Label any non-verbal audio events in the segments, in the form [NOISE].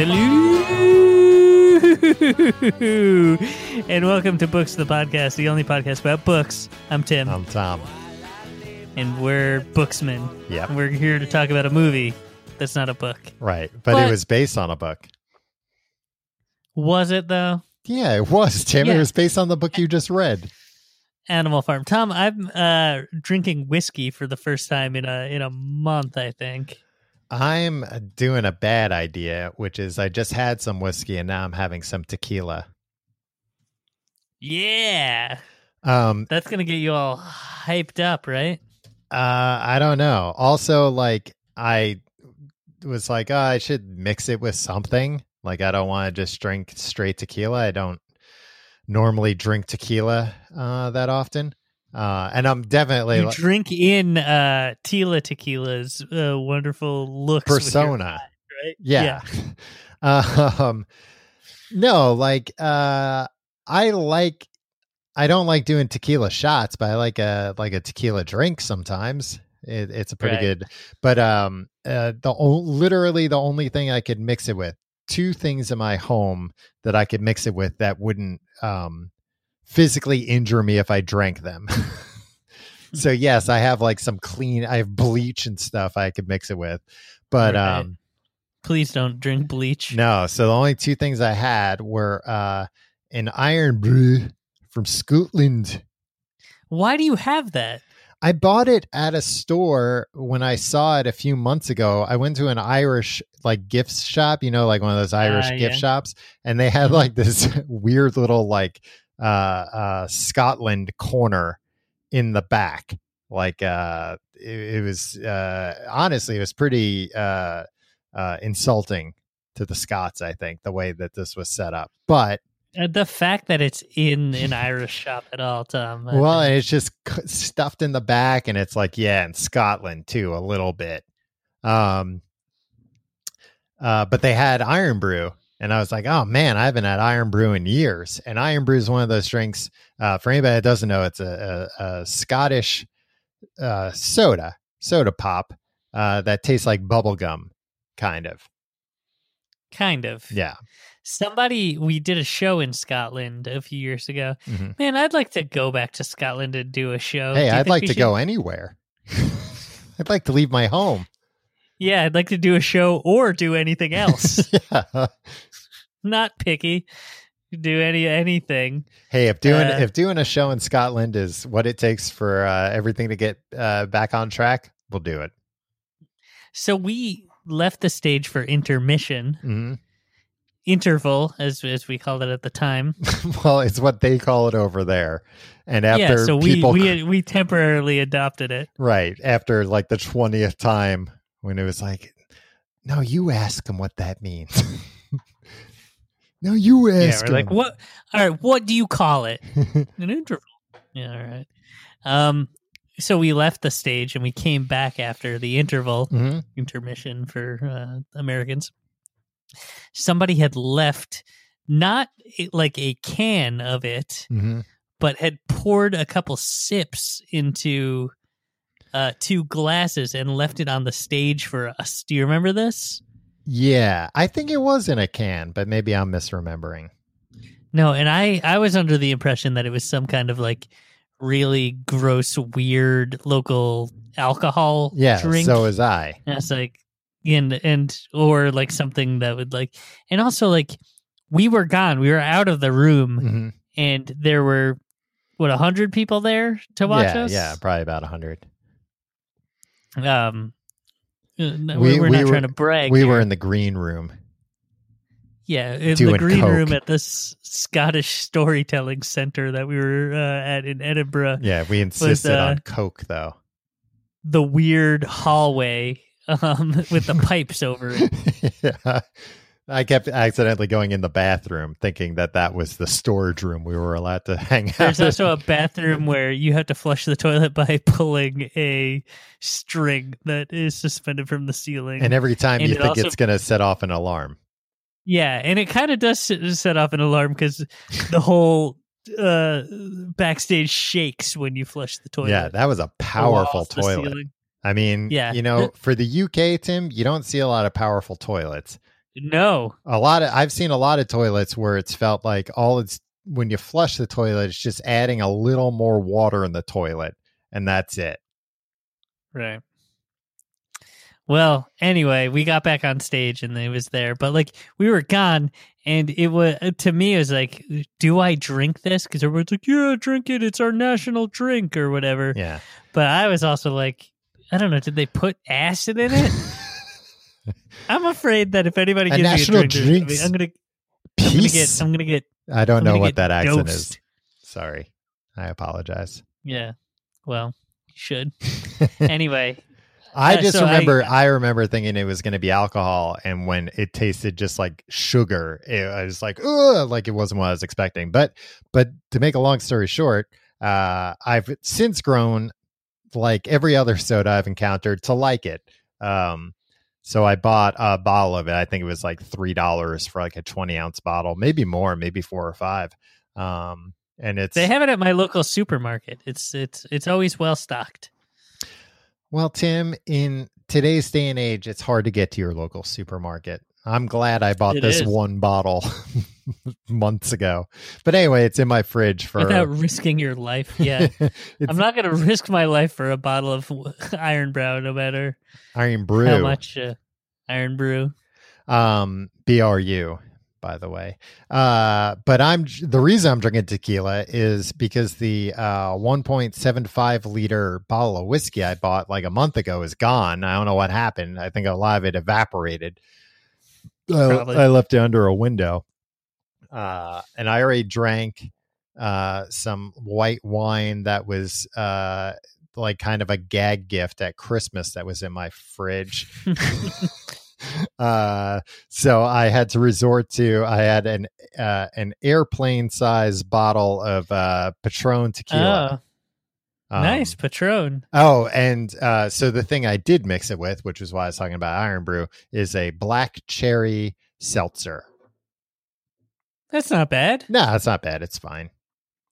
Hello and welcome to Books the Podcast, the only podcast about books. I'm Tim, I'm Tom. and we're booksmen. Yep. We're here to talk about a movie that's not a book. Right. But, But- it was based on a book. Was it though? Yeah, it was, Tim. Yeah. It was based on the book you just read. Animal Farm. Tom, I'm uh, drinking whiskey for the first time in a in a month. I think. I'm doing a bad idea, which is I just had some whiskey and now I'm having some tequila. Yeah, Um, that's gonna get you all hyped up, right? uh, I don't know. Also, like I was like, oh, I should mix it with something. Like I don't want to just drink straight tequila. I don't normally drink tequila uh, that often. Uh, and I'm definitely You like, drink in uh, Tila Tequila's uh, wonderful looks, persona. right? Yeah. [LAUGHS] um no, like uh I like I don't like doing tequila shots, but I like a like a tequila drink sometimes. It, it's a pretty Right. good. But um uh the o- literally the only thing I could mix it with two things in my home that I could mix it with that wouldn't um physically injure me if I drank them. [LAUGHS] so [LAUGHS] yes, I have like some clean I have bleach and stuff I could mix it with. But Right. um Please don't drink bleach. no, so the only two things I had were uh an Irn-Bru from Scotland. Why do you have that? I bought it at a store when I saw it a few months ago. I went to an Irish like gift shop, you know, like one of those Irish Ah, gift yeah. shops, and they had like this [LAUGHS] weird little like uh uh Scotland corner in the back. Like uh it, it was uh honestly it was pretty uh uh insulting to the Scots, I think, the way that this was set up. But Uh, the fact that it's in an Irish shop at all, Tom. Well, and it's just stuffed in the back, and it's like, yeah, in Scotland too, a little bit. Um, uh, but they had Irn-Bru, and I was like, oh man, I haven't had Irn-Bru in years. And Irn-Bru is one of those drinks. Uh, for anybody that doesn't know, it's a, a, a Scottish uh, soda, soda pop uh, that tastes like bubble gum, kind of. kind of. Yeah. Somebody, we did a show in Scotland a few years ago. Mhm. Man, I'd like to go back to Scotland and do a show. Hey, Do I'd like to should- go anywhere. [LAUGHS] I'd like to leave my home. Yeah, I'd like to do a show or do anything else. [LAUGHS] yeah. Not picky. Do any anything. Hey, if doing Uh, if doing a show in Scotland is what it takes for uh, everything to get uh, back on track, we'll do it. So we left the stage for intermission, hmm interval as as we called it at the time. [LAUGHS] well, it's what they call it over there. And after yeah, so we people, we we temporarily adopted it. right after like the twentieth time when it was like, no, you ask them what that means. [LAUGHS] no, you Yeah, ask we're like, what? All right, what do you call it? [LAUGHS] An interval. Yeah, all right. Um, so we left the stage and we came back after the interval Mhm. intermission for uh, Americans. Somebody had left not like a can of it, Mhm. but had poured a couple sips into uh, two glasses and left it on the stage for us. Do you remember this? Yeah, I think it was in a can, but maybe I'm misremembering. No, and I I was under the impression that it was some kind of like really gross, weird local alcohol Yeah, drink. so was I. and it's like and and or like something that would like and also like we were gone. We were out of the room Mhm. and there were what a hundred people there to watch yeah, us. yeah, probably about a hundred. Um, uh, We- we, are we not were- trying to brag. We here. were in the green room. yeah in the green room at this Scottish storytelling center that we were uh, at in Edinburgh. Yeah, we insisted uh, on Coke though. The weird hallway [LAUGHS] um, with the [LAUGHS] pipes over it. yeah. I kept accidentally going in the bathroom thinking that that was the storage room we were allowed to hang out. There's also a bathroom where you have to flush the toilet by [LAUGHS] pulling a string that is suspended from the ceiling. and every time and you it think also- it's going to set off an alarm. yeah, and it kind of does set, set off an alarm because the whole uh, backstage shakes when you flush the toilet. Yeah, that was a powerful toilet. I mean, Yeah. you know, for the UK, Tim, you don't see a lot of powerful toilets. No. A lot of I've seen a lot of toilets where it's felt like all it's when you flush the toilet, it's just adding a little more water in the toilet, and that's it. Right. Well, anyway, we got back on stage and it was there, but like we were gone, and it was uh, to me it was like, do I drink this? Because everyone's like, yeah, drink it. It's our national drink or whatever. Yeah. But I was also like, I don't know, did they put acid in it? [LAUGHS] I'm afraid that if anybody A gives national me a drink, drinks I'm gonna, I'm gonna get, I'm gonna get. I don't I'm know what that accent dosed. is. Sorry. I apologize. Yeah. Well, you should. [LAUGHS] anyway, I Uh, just so I- remember I, remember thinking it was going to be alcohol and when it tasted just like sugar it, I was like Ugh, like it wasn't what I was expecting but but to make a long story short uh I've since grown like every other soda I've encountered to like it um so I bought a bottle of it I think it was like three dollars for like a 20 ounce bottle maybe more maybe four or five um and it's they have it at my local supermarket. It's it's it's always well stocked. Well, Tim, in today's day and age, it's hard to get to your local supermarket. I'm glad I bought It this is. one bottle [LAUGHS] months ago. But anyway, it's in my fridge for without risking your life. Yeah, [LAUGHS] I'm not going to risk my life for a bottle of [LAUGHS] Iron Brow, no matter Irn-Bru. how much uh, Irn-Bru. um BRU by the way. Uh but I'm the reason I'm drinking tequila is because the uh 1.75 liter bottle of whiskey I bought like a month ago is gone. I don't know what happened. I think a lot of it evaporated. I, Probably. I left it under a window. Uh and I already drank uh some white wine that was uh like kind of a gag gift at Christmas that was in my fridge [LAUGHS] [LAUGHS] uh so i had to resort to i had an uh an airplane size bottle of uh patron tequila oh, Um, nice Patron. oh and uh so the thing i did mix it with which is why i was talking about Irn-Bru is a black cherry seltzer That's not bad. no it's not bad it's fine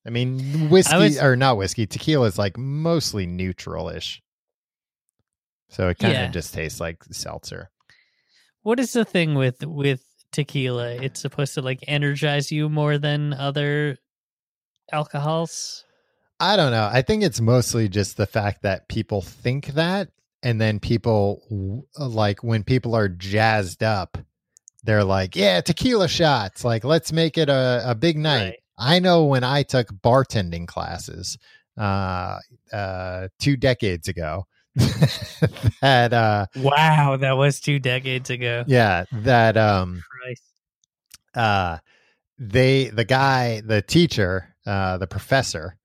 i mean whiskey was- or not whiskey tequila is like mostly neutral-ish so it kind of Yeah. just tastes like seltzer What is the thing with with tequila? It's supposed to like energize you more than other alcohols. I don't know. I think it's mostly just the fact that people think that, and then people like when people are jazzed up, they're like, "Yeah, tequila shots! Like, let's make it a, a big night." Right. I know when I took bartending classes, uh, uh, two decades ago, [LAUGHS] that uh, Wow, that was two decades ago. yeah, that um, Christ. uh, they the guy, the teacher, uh, the professor,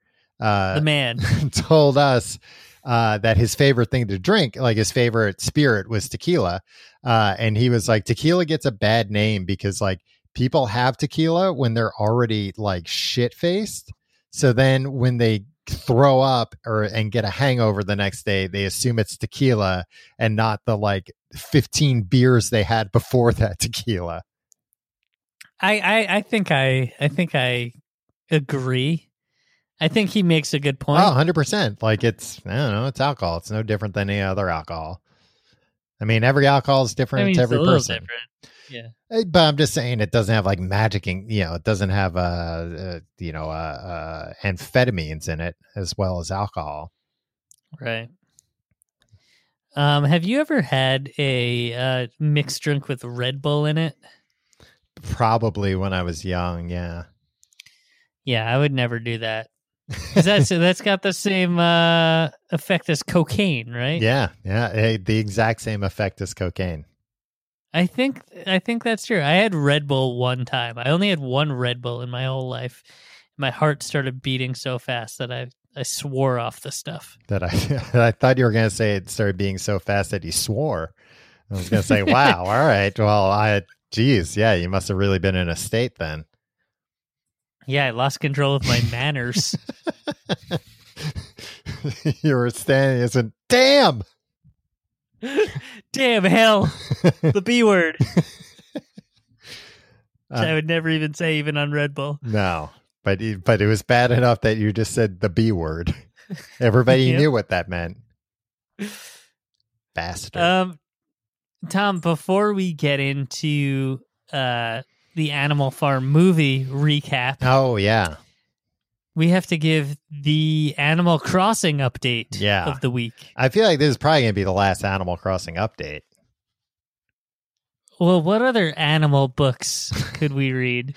uh, The man. [LAUGHS] told us uh, that his favorite thing to drink, like his favorite spirit, was tequila. Uh, and he was like, tequila gets a bad name because like people have tequila when they're already like shit faced. So then when they throw up or and get a hangover the next day, they assume it's tequila and not the like 15 beers they had before [LAUGHS] that tequila. I, I I think I I think I agree. I think he makes a good point. Oh, 100%. Like it's, I don't know, it's alcohol. It's no different than any other alcohol. I mean, every alcohol is different I mean, to it's every person. different. Yeah. Eh, But I'm just saying it doesn't have like magicking, you know, it doesn't have, uh, uh you know, uh, uh, amphetamines in it as well as alcohol. Right. Um, have you ever had a uh, mixed drink with Red Bull in it? Probably when I was young. Yeah. Yeah, I would never do that. That's that's got the same uh, effect as cocaine, right? Yeah. Yeah. the exact same effect as cocaine. I think I think that's true. I had Red Bull one time. I only had one Red Bull in my whole life. My heart started beating so fast that I I swore off the stuff. That I, [LAUGHS] I thought you were going to say it started being so fast that he swore. I was going to say, wow. All right. Well, I, geez. Yeah. You must have really been in a state then. Yeah, I lost control of my manners. [LAUGHS] you were standing as a damn. Damn hell, the B word. [LAUGHS] Uh, I would never even say even on Red Bull. no, but but it was bad enough that you just said the B word. [LAUGHS] Everybody Yep. knew what that meant. Bastard. Um, Tom, before we get into uh, the Animal Farm movie recap, Oh yeah, we have to give the Animal Crossing update Yeah. of the week. I feel like this is probably gonna be the last Animal Crossing update. Well, what other animal books could we read?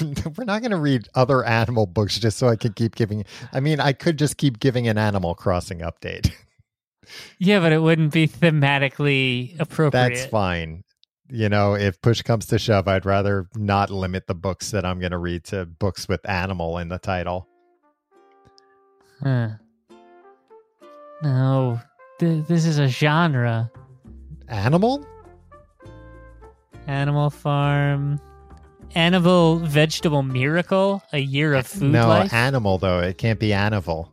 [LAUGHS] We're not gonna read other animal books just so I can keep giving. I mean, I could just keep giving an Animal Crossing update. [LAUGHS] Yeah, but it wouldn't be thematically appropriate. That's fine. You know, if push comes to shove, I'd rather not limit the books that I'm going to read to books with animal in the title. Huh. No, th- this is a genre. Animal? Animal Farm, Animal Vegetable Miracle, A Year of Food no, Life. animal though. It can't be Anival.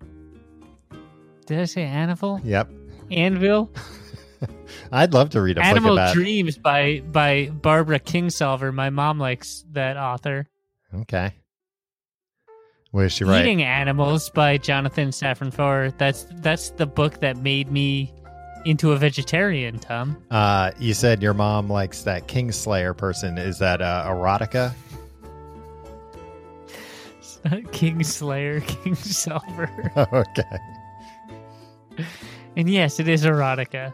Did I say Animal? Yep. Anvil? [LAUGHS] [LAUGHS] I'd love to read a book Animal about. Dreams by by Barbara Kingsolver. My mom likes that author. Okay. Was she right? Eating Animals by Jonathan Safran Foer. That's that's the book that made me into a vegetarian, Tom. Uh, you said your mom likes that Kingslayer person. Is that uh, erotica? [LAUGHS] Kingslayer, Kingsolver. [LAUGHS] okay. And yes, it is erotica.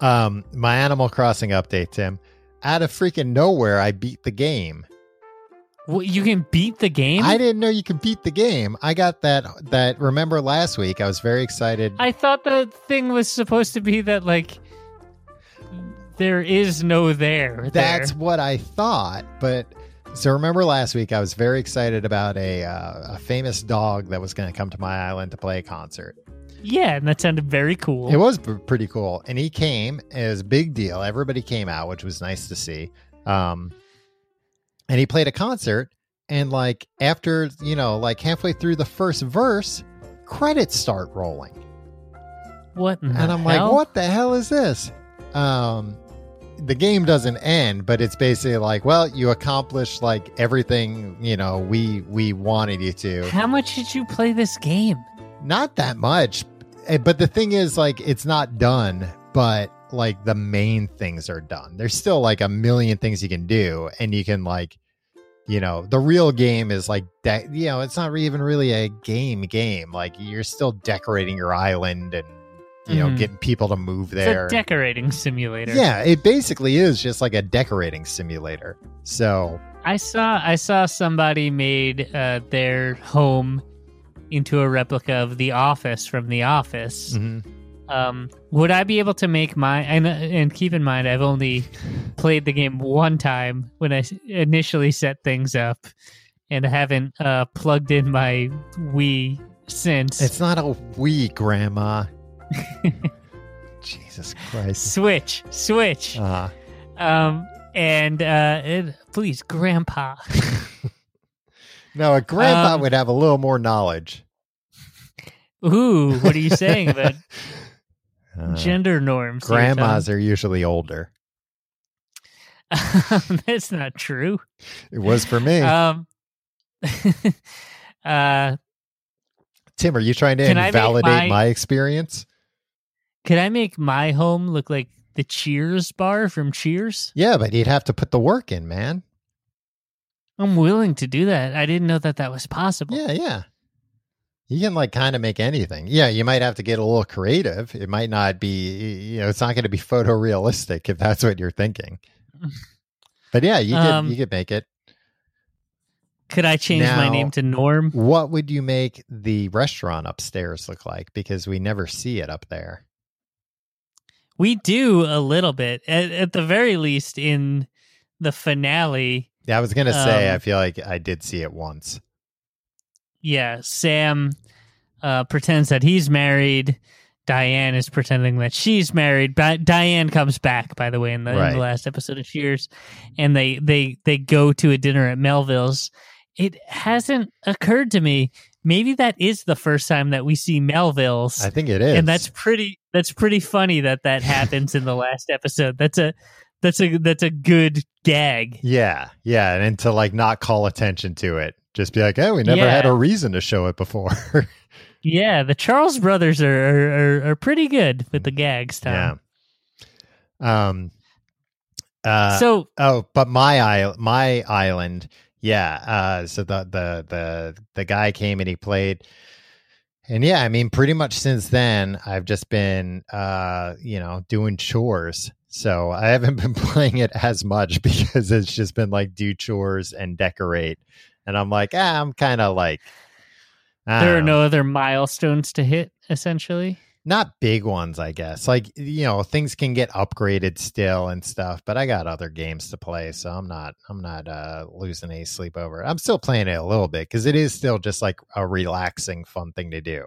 Um, my Animal Crossing update, Tim. Out of freaking nowhere, I beat the game. Well, you can beat the game? I didn't know you could beat the game. I got that. That remember last week? I was very excited. I thought the thing was supposed to be that like there is no there. That's there. what I thought. But so remember last week? I was very excited about a uh, a famous dog that was going to come to my island to play a concert. Yeah, and that sounded very cool. It was p- pretty cool, and he came. as big deal. Everybody came out, which was nice to see. Um, and he played a concert, and like after you know, like halfway through the first verse, credits start rolling. what? in the and I'm like, what the hell is this? Um, the game doesn't end, but it's basically like, well, you accomplished like everything you know we we wanted you to. How much did you play this game? Not that much, Eh, but the thing is, like, it's not done, but like the main things are done. There's still like a million things you can do, and you can like. You know, the real game is like, de- you know, it's not even really a game game. Like, you're still decorating your island and, you know, Mhm. getting people to move there. It's a decorating simulator. Yeah, it basically is just like a decorating simulator. So, I saw I saw somebody made uh, their home into a replica of the office from the office. mhm. Um, would I be able to make my and, and keep in mind I've only played the game one time when I initially set things up, and I haven't uh, plugged in my Wii since. it's not a Wii, Grandma. [LAUGHS] Jesus Christ. Switch, Switch. Uh, Um, and uh, it, please, Grandpa. [LAUGHS] no, a grandpa Um, would have a little more knowledge. Ooh, what are you saying about [LAUGHS] Uh, gender norms? grandmas are usually older. [LAUGHS] That's not true. It was for me. Um, [LAUGHS] uh, Tim, are you trying to invalidate my- my experience? could I make my home look like the Cheers bar from Cheers? Yeah, but he'd have to put the work in, man. I'm willing to do that. I didn't know that that was possible. Yeah, yeah. You can like kind of make anything. Yeah, you might have to get a little creative. It might not be, you know, it's not going to be [LAUGHS] photorealistic if that's what you're thinking. [LAUGHS] But yeah, you could Um, you could make it. Could I change my name to Norm? What would you make the restaurant upstairs look like? Because we never see it up there. We do a little bit, at, at the very least, in the finale. Yeah, I was gonna say Um, I feel like I did see it once. Yeah, Sam uh, pretends that he's married. Diane is pretending that she's married. But Diane comes back, by the way, in the, in the last episode of Cheers, and they they they go to a dinner at Melville's. It hasn't occurred to me. Maybe that is the first time that we see Melville's, I think it is, and that's pretty. That's pretty funny that that happens in the last episode. That's a that's a that's a good gag. yeah, yeah, and to like not call attention to it, just be like, oh, we never had a reason to show it before. [LAUGHS] Yeah, the Charles brothers are are, are, pretty good with the gags. Tom. yeah. Um. Uh, so oh, but my island, my island, yeah. Uh, so the the the the guy came and he played, and yeah, I mean, pretty much since then, I've just been, uh, you know, doing chores. So I haven't been [LAUGHS] playing it as much [LAUGHS] because it's just been like do chores and decorate, and I'm like, ah, I'm kind of like. There are no other milestones to hit, essentially. not big ones, I guess. Like you know, things can get upgraded still and stuff, but I got other games to play, so I'm not I'm not uh losing any sleep over it. I'm still playing it a little bit because it is still just like a relaxing, fun thing to do.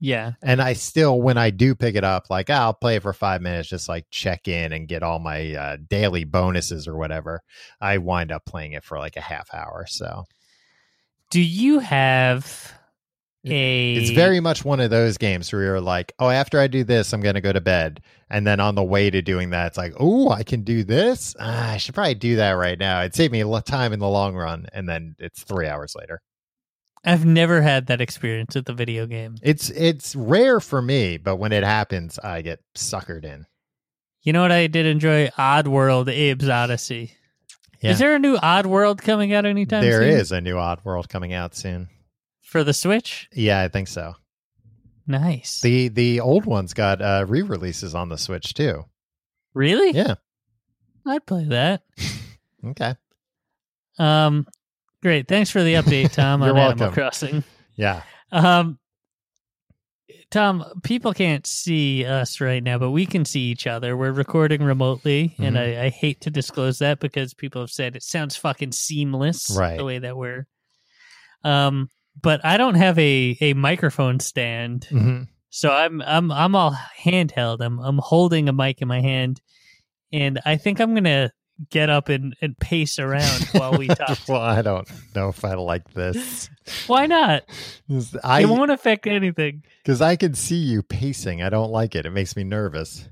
Yeah. And I still, when I do pick it up, like I'll play it for five minutes, just like check in and get all my uh, daily bonuses or whatever. I wind up playing it for like a half hour. So Do you have a? It's very much one of those games where you're like, oh, after I do this, I'm going to go to bed. And then on the way to doing that, it's like, oh, I can do this. Ah, I should probably do that right now. It'd save me a lot of time in the long run. And then it's three hours later. I've never had that experience with the video game. It's it's rare for me, but when it happens, I get suckered in. You know what I did enjoy? Oddworld, Abe's Oddysee. Yeah. Is there a new Oddworld coming out anytime There soon? is a new Oddworld coming out soon. for the Switch. Yeah, I think so. Nice. The the old ones got uh, re-releases on the Switch too. really? Yeah. I'd play that. [LAUGHS] Okay. Um, great. Thanks for the update, Tom. On Animal. Crossing. Yeah. Um, Tom, people can't see us right now, but we can see each other. We're recording remotely, and Mhm. I, I hate to disclose that because people have said it sounds fucking seamless, Right. The way that we're. Um, but I don't have a a microphone stand, Mhm. so I'm I'm I'm all handheld. I'm I'm holding a mic in my hand, and I think I'm gonna get up and, and pace around while we [LAUGHS] talk. well, I don't know if I like this. Why not? I it won't affect anything. because I can see you pacing. I don't like it. It makes me nervous.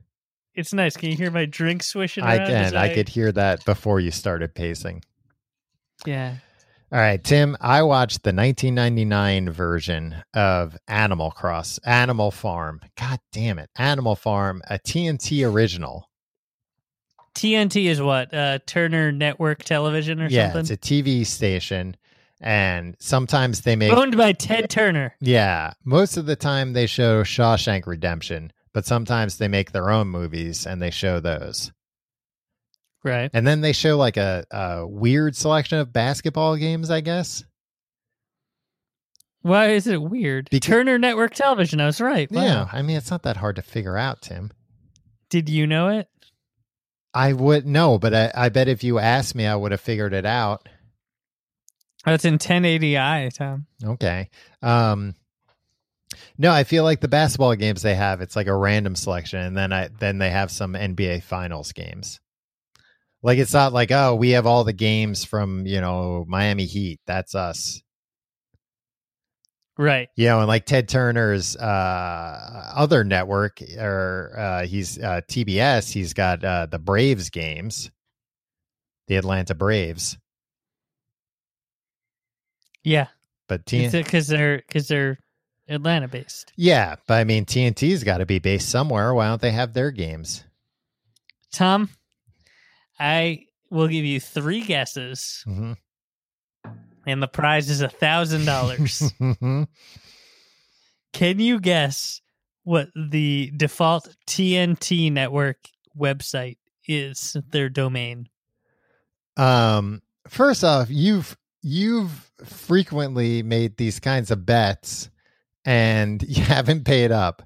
It's nice. Can you hear my drink swishing I can. I could hear that before you started pacing. Yeah. All right, Tim. I watched the 1999 version of Animal Cross, Animal Farm. God damn it, Animal Farm, a TNT original. TNT is what? Uh, Turner Network Television or yeah, something? it's a TV station, and sometimes they make Owned by Ted Turner. Yeah, most of the time they show Shawshank Redemption, but sometimes they make their own movies and they show those. Right. And then they show like a, a weird selection of basketball games, I guess. Why is it weird? Becau- Turner Network Television. I was right. Wow. Yeah, I mean it's not that hard to figure out, Tim. Did you know it? I would know, but I, I bet if you asked me, I would have figured it out. That's in 1080i, Tom. Okay. Um, no, I feel like the basketball games they have, it's like a random selection, and then I then they have some NBA Finals games. Like it's not like oh we have all the games from you know Miami Heat. That's us. Right. You know, and like Ted Turner's uh, other network, or uh, he's uh, TBS. He's got uh, the Braves games, the Atlanta Braves. Yeah. But T- Because they're because they're Atlanta based. yeah, but I mean TNT's got to be based somewhere. Why don't they have their games? Tom, I will give you three guesses, Mhm. And the prize is a thousand dollars. [LAUGHS] Can you guess what the default TNT network website is? Their domain. um, first off, you've you've frequently made these kinds of bets, and [LAUGHS] you haven't paid up.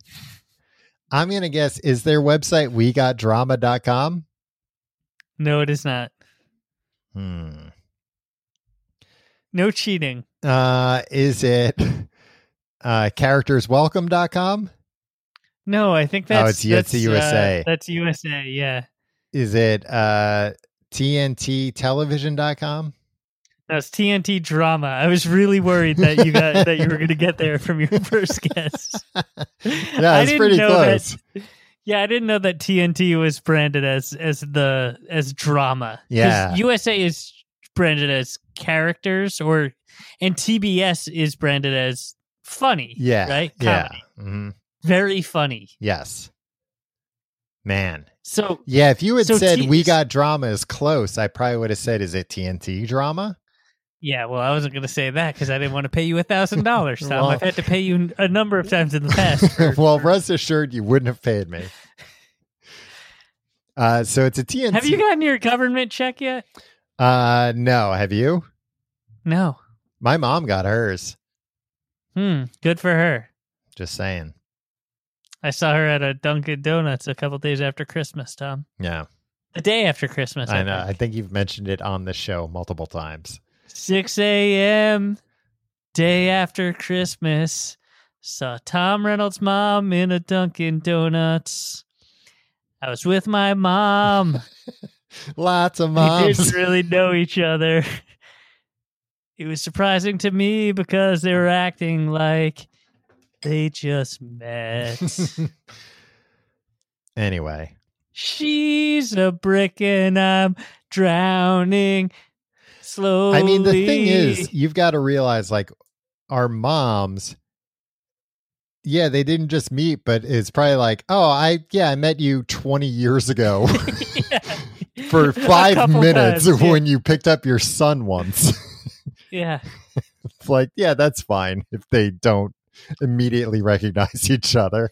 I'm gonna guess is their website we got drama.com? No, it is not. Hmm. No cheating. Uh, is it uh, characterswelcome.com? No, I think that's Oh, it's- yeah, it's that's, USA. Uh, that's USA. Yeah. Is it uh, TNTtelevision.com? It's TNT drama. I was really worried that you got that you were going to get there from your [LAUGHS] first guess. [LAUGHS] Yeah, didn't pretty close. That, yeah, I didn't know that TNT was branded as as the as drama. Yeah. USA is branded as characters, or and TBS is branded as funny. Yeah. right. Yeah. Comedy. hmm very funny. Yes. Man. So Yeah, if you had So said T- we got drama is close, I probably would have said, is it TNT drama? yeah, well, I wasn't going to say that because I didn't want to pay you a thousand dollars, Tom. Well- I've had to pay you a number of times in the past. [LAUGHS] for- well, rest assured you wouldn't have paid me. [LAUGHS] Uh, so it's a TNT. have you gotten your government check yet? Uh, no, have you? No. My mom got hers. Hmm. Good for her. Just saying. I saw her at a Dunkin' Donuts a couple days after Christmas, Tom. Yeah, The day after Christmas. I, I know. think. I think you've mentioned it on the show multiple times. 6 a.m. day after Christmas. Saw Tom Reynolds' mom in a Dunkin' Donuts. I was with my mom. [LAUGHS] [LAUGHS] Lots of We moms. didn't [LAUGHS] really know each other. It was surprising to me because they were acting like they just met. [LAUGHS] anyway, She's a brick and I'm drowning slowly. I mean, the thing is, you've got to realize, like, our moms. Yeah, they didn't just meet, but it's probably like, oh, I yeah, I met you 20 years ago Yeah. For [LAUGHS] five minutes times, yeah. when you picked up your son once. yeah. It's [LAUGHS] like, yeah, that's fine if they don't immediately recognize [LAUGHS] each other.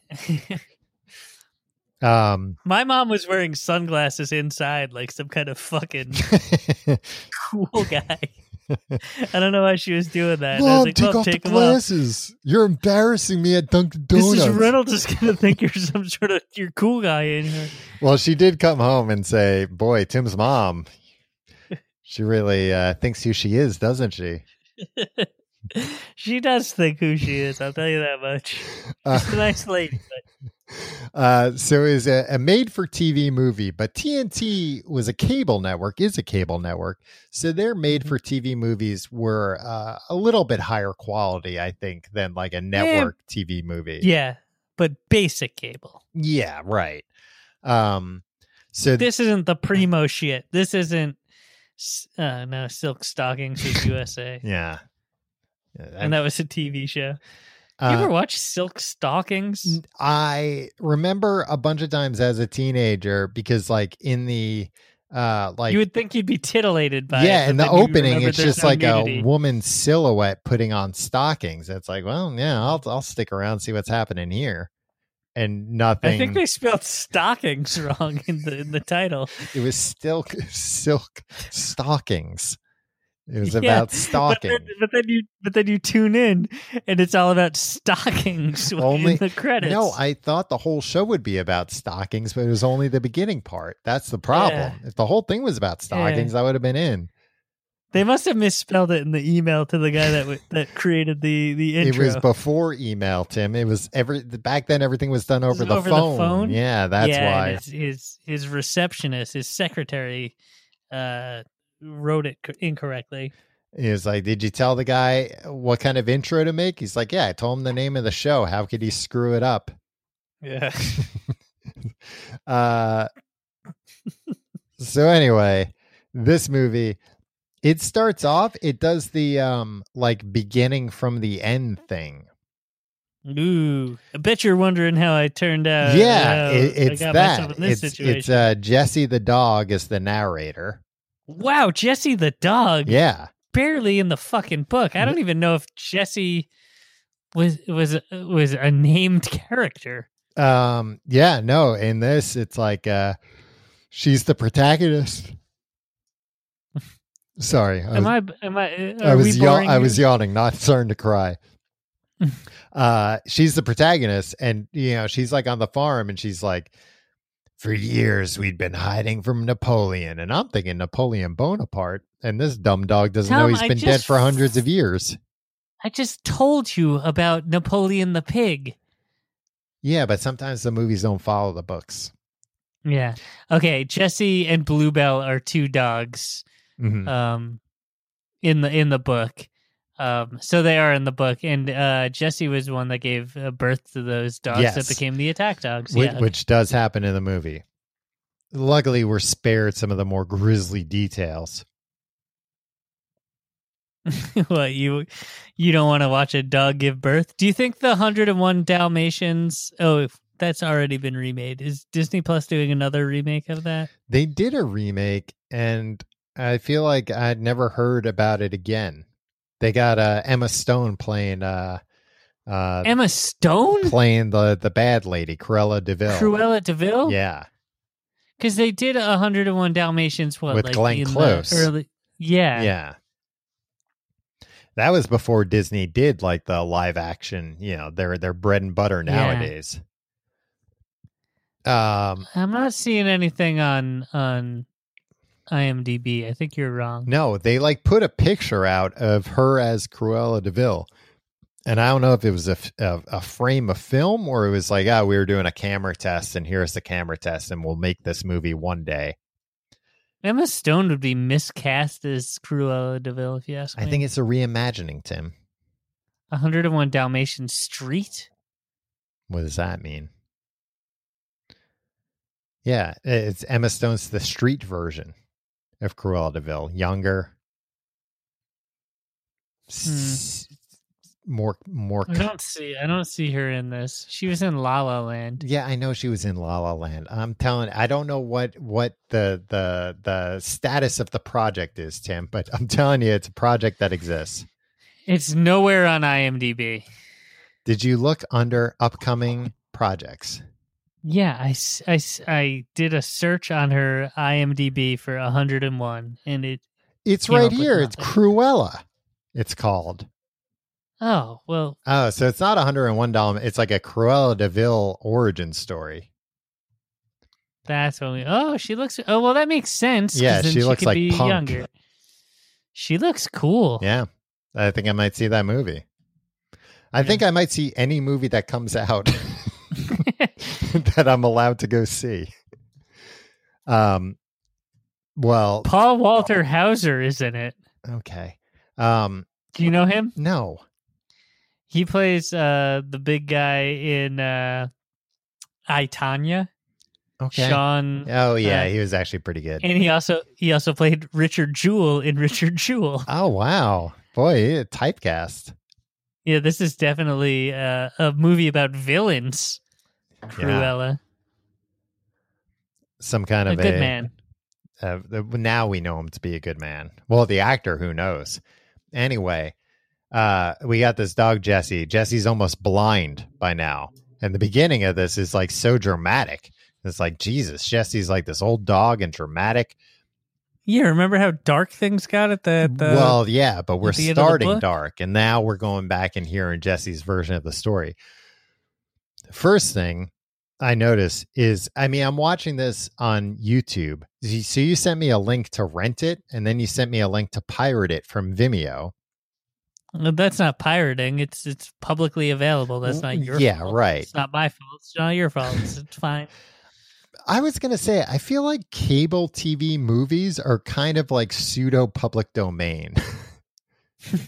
Um, My mom was wearing sunglasses inside, like some kind of fucking cool guy. I don't know why she was doing that. And I was like, take Mom, off the take 'em glasses. You're embarrassing me at Dunkin' Donuts. Mrs. Reynolds is gonna think you're some sort of you're cool guy in here. Well, she did come home and say, "Boy, Tim's mom, she really uh, thinks who she is, doesn't she?" [LAUGHS] she does think who she is. I'll tell you that much. Uh, a nice lady, but uh, so it was a, a made-for-TV movie, but TNT was a cable network, is a cable network, so their made-for-TV movies were uh, a little bit higher quality, I think, than like a network TV movie. yeah, but basic cable. Yeah, right. Um, so This isn't the primo shit. This isn't. Uh, no, Silk Stockings was USA, yeah. Yeah, and that was a TV show. Uh, you ever watch Silk Stockings? I remember a bunch of times as a teenager because, like, in the uh, like, you would think you'd be titillated by yeah, but in the opening, it's just no like nudity. a woman silhouette putting on stockings. It's like, well, yeah, I'll I'll stick around see what's happening here, and nothing. I think they spelled stockings [LAUGHS] wrong in the in the title. it was still silk stockings. It was [LAUGHS] Yeah, about But stocking. then, but then you but then you tune in and it's all about stockings [LAUGHS] Only- the credits. No, I thought the whole show would be about stockings, but it was only the beginning part. That's the problem. If the whole thing was about stockings, I would have been in. they must have misspelled it in the email to the guy that w- that created the the intro. It was before email, Tim. It was every back then. Everything was done over, it the, over the phone. phone? Yeah, that's yeah, why. His, his his receptionist, his secretary, uh, wrote it incorrectly. He was like, "Did you tell the guy what kind of intro to make?" He's like, "Yeah, I told him the name of the show. How could he screw it up?" Yeah. [LAUGHS] Uh, so anyway, this movie, it starts off. It does the um like beginning from the end thing. Ooh, I bet you're wondering how I turned out. yeah, it, I got that. It's situation. it's uh Jesse the dog is the narrator. Wow, Jesse the dog. Yeah. barely in the fucking book. I don't even know if Jesse was was was a named character. Um. Yeah. No. In this, it's like uh, she's the protagonist. [LAUGHS] Sorry, I Am was, I? Am I? I was yaw- I was yawning, not [LAUGHS] starting to cry. [LAUGHS] uh, she's the protagonist, and you know she's like on the farm, and she's like, "For years we'd been hiding from Napoleon," and I'm thinking Napoleon Bonaparte, and this dumb dog doesn't know Tom, he's I been dead for hundreds of years. I just told you about Napoleon the pig. Yeah, but sometimes the movies don't follow the books. Yeah. Okay. Jesse and Bluebell are two dogs. Mhm. Um, in the in the book. Um, so they are in the book, and uh, Jesse was one that gave uh, birth to those dogs that became the attack dogs. Whi- Yeah. which does happen in the movie. Luckily, we're spared some of the more grisly details. [LAUGHS] what you you don't want to watch a dog give birth? Do you think the hundred and one Dalmatians? Oh, that's already been remade. Is Disney Plus doing another remake of that? They did a remake, and I feel like I'd never heard about it again. They got uh, Emma Stone playing uh, uh, Emma Stone playing the the bad lady, Cruella de Vil. Cruella de Vil. Yeah, because they did 101 Dalmatians. What With like Glenn Close. Early, yeah, yeah. That was before Disney did like the live action, you know, their their bread and butter Yeah. nowadays. Um I'm not seeing anything on on IMDb. I think you're wrong. no, they like put a picture out of her as Cruella de Vil. And I don't know if it was a a frame of film or it was like, oh, we were doing a camera test and here's the camera test and we'll make this movie one day. Emma Stone would be miscast as Cruella de Vil, if you ask me. I think it's a reimagining, Tim. 101 Dalmatian Street. What does that mean? Yeah, it's Emma Stone's the street version of Cruella de Vil, younger, hmm. s- more more. I don't see. I don't see her in this. She was in La La Land. Yeah, I know she was in La La Land. I'm telling. I don't know what what the the the status of the project is, Tim, but I'm [LAUGHS] telling you, it's a project that exists. It's nowhere on IMDb. Did you look under upcoming projects? Yeah, I, I, I did a search on her IMDb for 101, and it. It's right here. It's. Cruella. It's called. Oh well, Oh, so it's not 101 Dalm. It's like a Cruella de Vil origin story. that's what we. Oh, she looks. Oh well, that makes sense. Yeah, then she looks could like be Punk. younger. She looks cool. Yeah, I think I might see that movie. I think I might see any movie that comes [LAUGHS] out [LAUGHS] that I'm allowed to go see. Um, well, Paul Walter Hauser is in it. okay. Um, Do you know him? no, He plays uh the big guy in uh I Tonya. okay. Sean Oh yeah, uh, he was actually pretty good. and he also he also played Richard Jewell in Richard Jewell. [LAUGHS] Oh wow, boy, typecast. Yeah, this is definitely uh, a movie about villains. Cruella, Some kind of a of good man. Uh, the- now we know him to be a good man. Well, the actor, who knows? Anyway, uh, we got this dog Jesse. Jesse's almost blind by now, and the beginning of this is like so dramatic. It's like Jesus, Jesse's like this old dog and dramatic. Yeah, remember how dark things got at the, the well, yeah, but we're the end of the starting dark, and now we're going back and hearing Jesse's version of the story. First thing I notice is, I mean, I'm watching this on YouTube. So you sent me a link to rent it, and then you sent me a link to pirate it from Vimeo. That's not pirating. It's it's publicly available. That's not your Yeah, fault. right. It's not my fault. It's not your fault. It's, it's fine. I was going to say, I feel like cable TV movies are kind of like pseudo public domain [LAUGHS]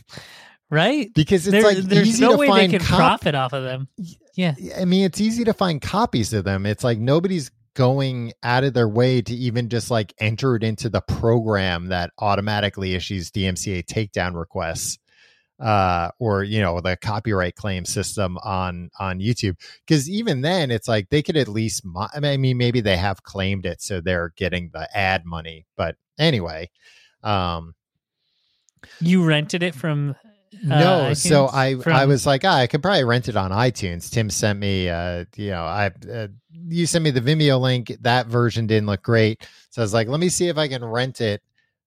Right? because it's There- like there's easy no to way find they can cop- profit off of them. Yeah. I mean, it's easy to find copies of them. It's like nobody's going out of their way to even just like enter it into the program that automatically issues DMCA takedown requests uh or you know the copyright claim system on on YouTube because even then it's like they could at least mo- I mean maybe they have claimed it so they're getting the ad money but anyway um You rented it from no, uh, so? I From- I was like, ah, I could probably rent it on iTunes. Tim sent me, uh, you know, I uh, you sent me the Vimeo link. That version didn't look great, so I was like, let me see if I can rent it.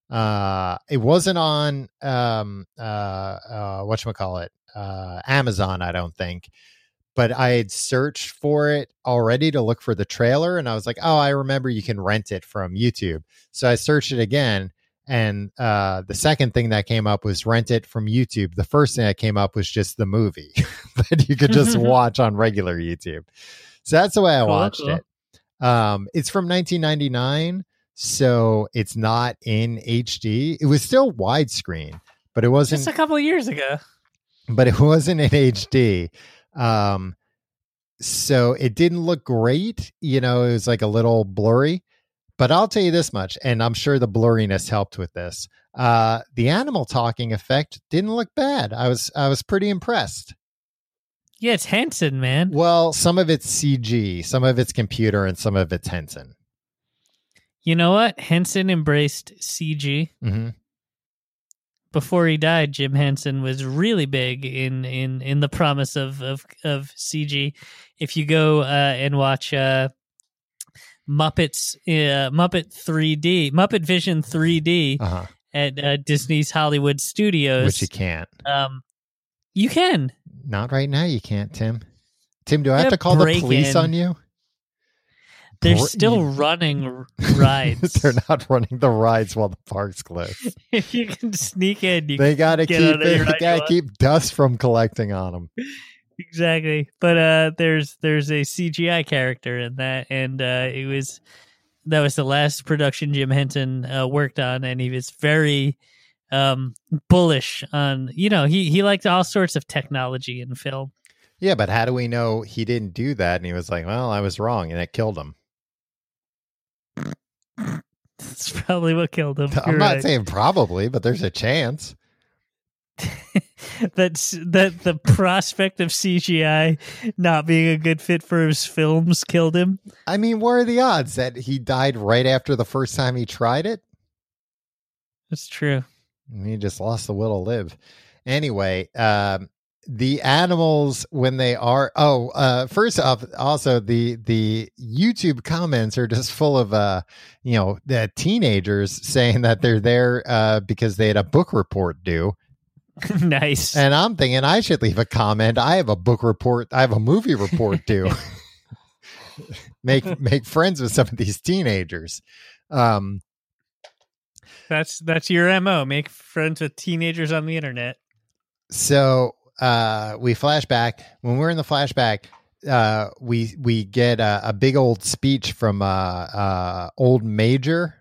Uh, it wasn't on um uh uh what call it uh Amazon, I don't think. But I had searched for it already to look for the trailer, and I was like, "Oh, I remember you can rent it from YouTube." So I searched it again, and uh, the second thing that came up was rent it from YouTube. The first thing that came up was just the movie [LAUGHS] that you could just [LAUGHS] watch on regular YouTube. So that's the way I Cool, watched cool. it. Um, it's from 1999, so it's not in HD. It was still widescreen, but it wasn't just a couple of years ago. but it [LAUGHS] wasn't in HD. Um, so it didn't look great. You know, it was like a little blurry. But I'll tell you this much, and I'm sure the blurriness helped with this. Uh, the animal talking effect didn't look bad. I was I was pretty impressed. Yeah, it's Henson, man. Well, some of it's CG, some of it's computer, and some of it's Henson. You know what? Henson embraced CG. hmm Before he died, Jim Henson was really big in in in the promise of of of CG. If you go uh, and watch uh, Muppets uh, Muppet 3D, Muppet Vision 3D Uh-huh. at uh, Disney's Hollywood Studios, Which you can't. um, you can. Not right now. You can't, Tim. Tim, do I have to call the police in. on you? They're still running [LAUGHS] rides. [LAUGHS] They're not running the rides while the park's closed. [LAUGHS] if you can sneak in, you They got to get keep on any it, they got to keep dust from collecting on them. Exactly. But uh, there's there's a CGI character in that, and uh, it was that was the last production Jim Henson uh, worked on, and he was very um bullish on you know he he liked all sorts of technology in film. Yeah, but how do we know he didn't do that? And he was like, "Well, I was wrong," and it killed him. [LAUGHS] That's probably what killed him. [LAUGHS] I'm You're not right. saying probably, but there's a chance. [LAUGHS] That's that the prospect of CGI not being a good fit for his films killed him. I mean, what are the odds that he died right after the first time he tried it? That's true. He just lost the will to live. Anyway, um, the animals when they are oh, uh, first off, also the the YouTube comments are just full of uh, you know, the teenagers saying that they're there uh because they had a book report due. [LAUGHS] nice. And I'm thinking I should leave a comment. I have a book report. I have a movie report too. [LAUGHS] make make friends with some of these teenagers. Um, That's that's your mo. Make friends with teenagers on the internet. so uh, we flash back when we're in the flashback. Uh, we we get a, a big old speech from uh, uh, old Major,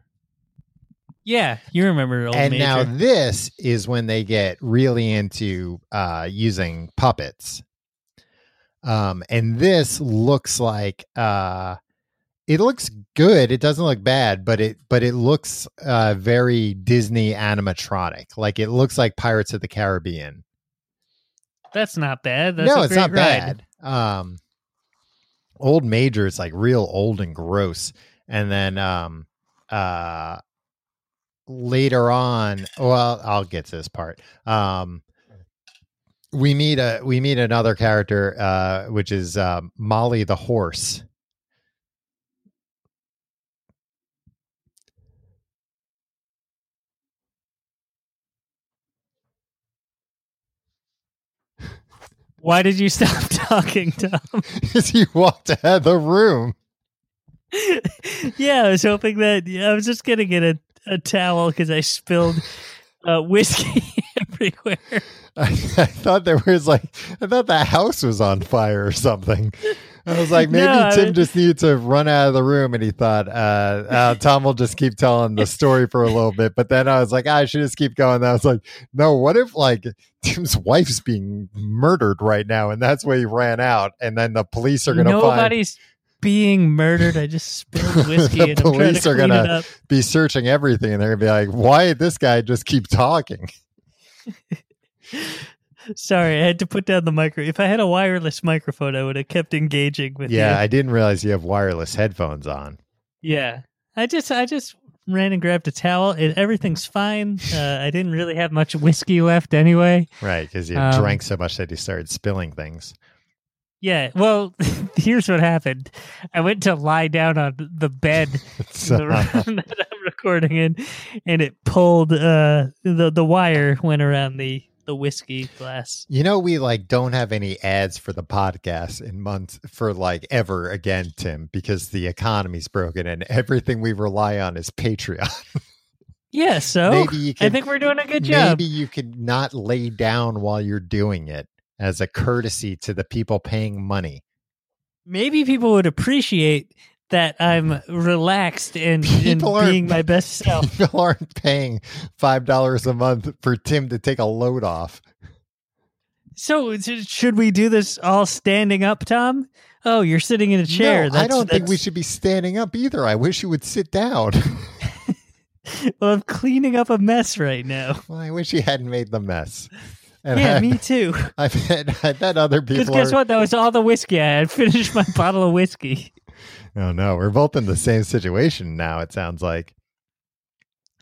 Yeah, you remember old and Major. now this is when they get really into uh, using puppets. Um, and this looks like uh, it looks good. It doesn't look bad, but it but it looks uh, very Disney animatronic. Like it looks like Pirates of the Caribbean. That's not bad. That's no, it's not ride. bad. Um, old Major is like real old and gross, and then um, uh, later on, well, I'll get to this part. Um, we meet a we meet another character, uh, which is um, Mollie the horse. Why did you stop [LAUGHS] talking, Tom? [LAUGHS] As he walked out of the room. [LAUGHS] yeah, I was hoping that I was just gonna get a, a towel because I spilled uh, whiskey [LAUGHS] everywhere. I, I thought there was like I thought the house was on fire or something. I was like, maybe No, I Tim mean- just needed to run out of the room, and he thought, uh, uh, Tom will just keep telling the story for a little bit. But then I was like, I should just keep going. I was like, no, what if like Tim's wife's being murdered right now, and that's why he ran out, and then the police are going to find Nobody's being murdered. I just spilled [LAUGHS] whiskey The police to are gonna- it up. be searching everything, and they're going to be like, why did this guy just keep talking? [LAUGHS] Sorry, I had to put down the micro. If I had a wireless microphone, I would have kept engaging with you. Yeah, you. I didn't realize you have wireless headphones on. Yeah, I just I just ran and grabbed a towel. It, everything's fine. [LAUGHS] Uh, I didn't really have much whiskey left anyway. Right, because you Um, drank so much that you started spilling things. Yeah. Well, [LAUGHS] here's what happened. I went to lie down on the bed [LAUGHS] So, the room [LAUGHS] that I'm recording in, and it pulled. Uh, the the wire went around the the whiskey glass. you know, we like don't have any ads for the podcast in months for like ever again, Tim, because the economy's broken and everything we rely on is Patreon. Yeah. So maybe you I think we're doing a good job. maybe you could not lay down while you're doing it as a courtesy to the people paying money. maybe people would appreciate that I'm mm-hmm. relaxed and, and People aren't- being my [LAUGHS] best self. People aren't paying five dollars a month for Tim to take a load off. So should we do this all standing up, Tom? Oh, you're sitting in a chair. No, I don't think we should be standing up either. I wish you would sit down. [LAUGHS] Well, I'm cleaning up a mess right now. [LAUGHS] well, I wish you hadn't made the mess. And yeah, I, me [LAUGHS] too. I bet, I bet other Because people guess are, what? That was all the whiskey I had. Finished my [LAUGHS] bottle of whiskey. Oh no, we're both in the same situation now, it sounds like.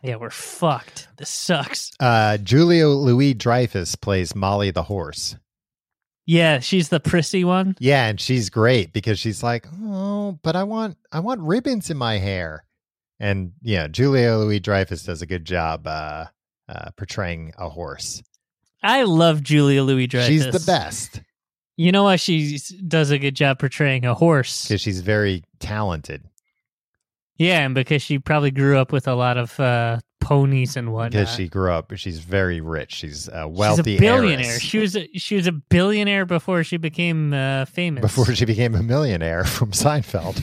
Yeah, we're fucked. This sucks. Uh Julia Louis Dreyfus plays Mollie the horse. Yeah, she's the prissy one. Yeah, and she's great because she's like, "Oh, but I want I want ribbons in my hair." And yeah, Julia Louis Dreyfus does a good job uh, uh, portraying a horse. I love Julia Louis Dreyfus. She's the best You know why she does a good job portraying a horse? because she's very talented. Yeah, and because she probably grew up with a lot of uh, ponies and whatnot. Because she grew up, she's very rich. She's a wealthy She's a billionaire. heiress She was a, she was a billionaire before she became uh, famous. before she became a millionaire [LAUGHS] from Seinfeld.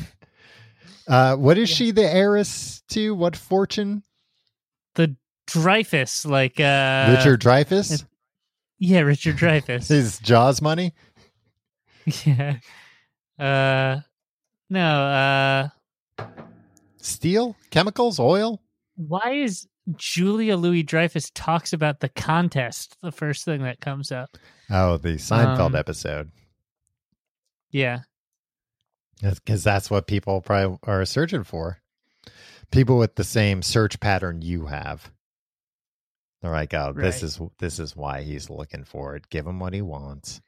Uh, what is she the heiress to? What fortune? the Dreyfus, like uh, Richard Dreyfuss? Yeah, Richard Dreyfuss. [LAUGHS] His Jaws money? yeah. Uh, no. Uh, Steel? Chemicals? Oil? why is Julia Louis Dreyfus talks about the contest the first thing that comes up? Oh, the Seinfeld Um, episode. Yeah. Because that's what people probably are searching for. People with the same search pattern you have. They're like, oh, this is this is why he's looking for it. Give him what he wants.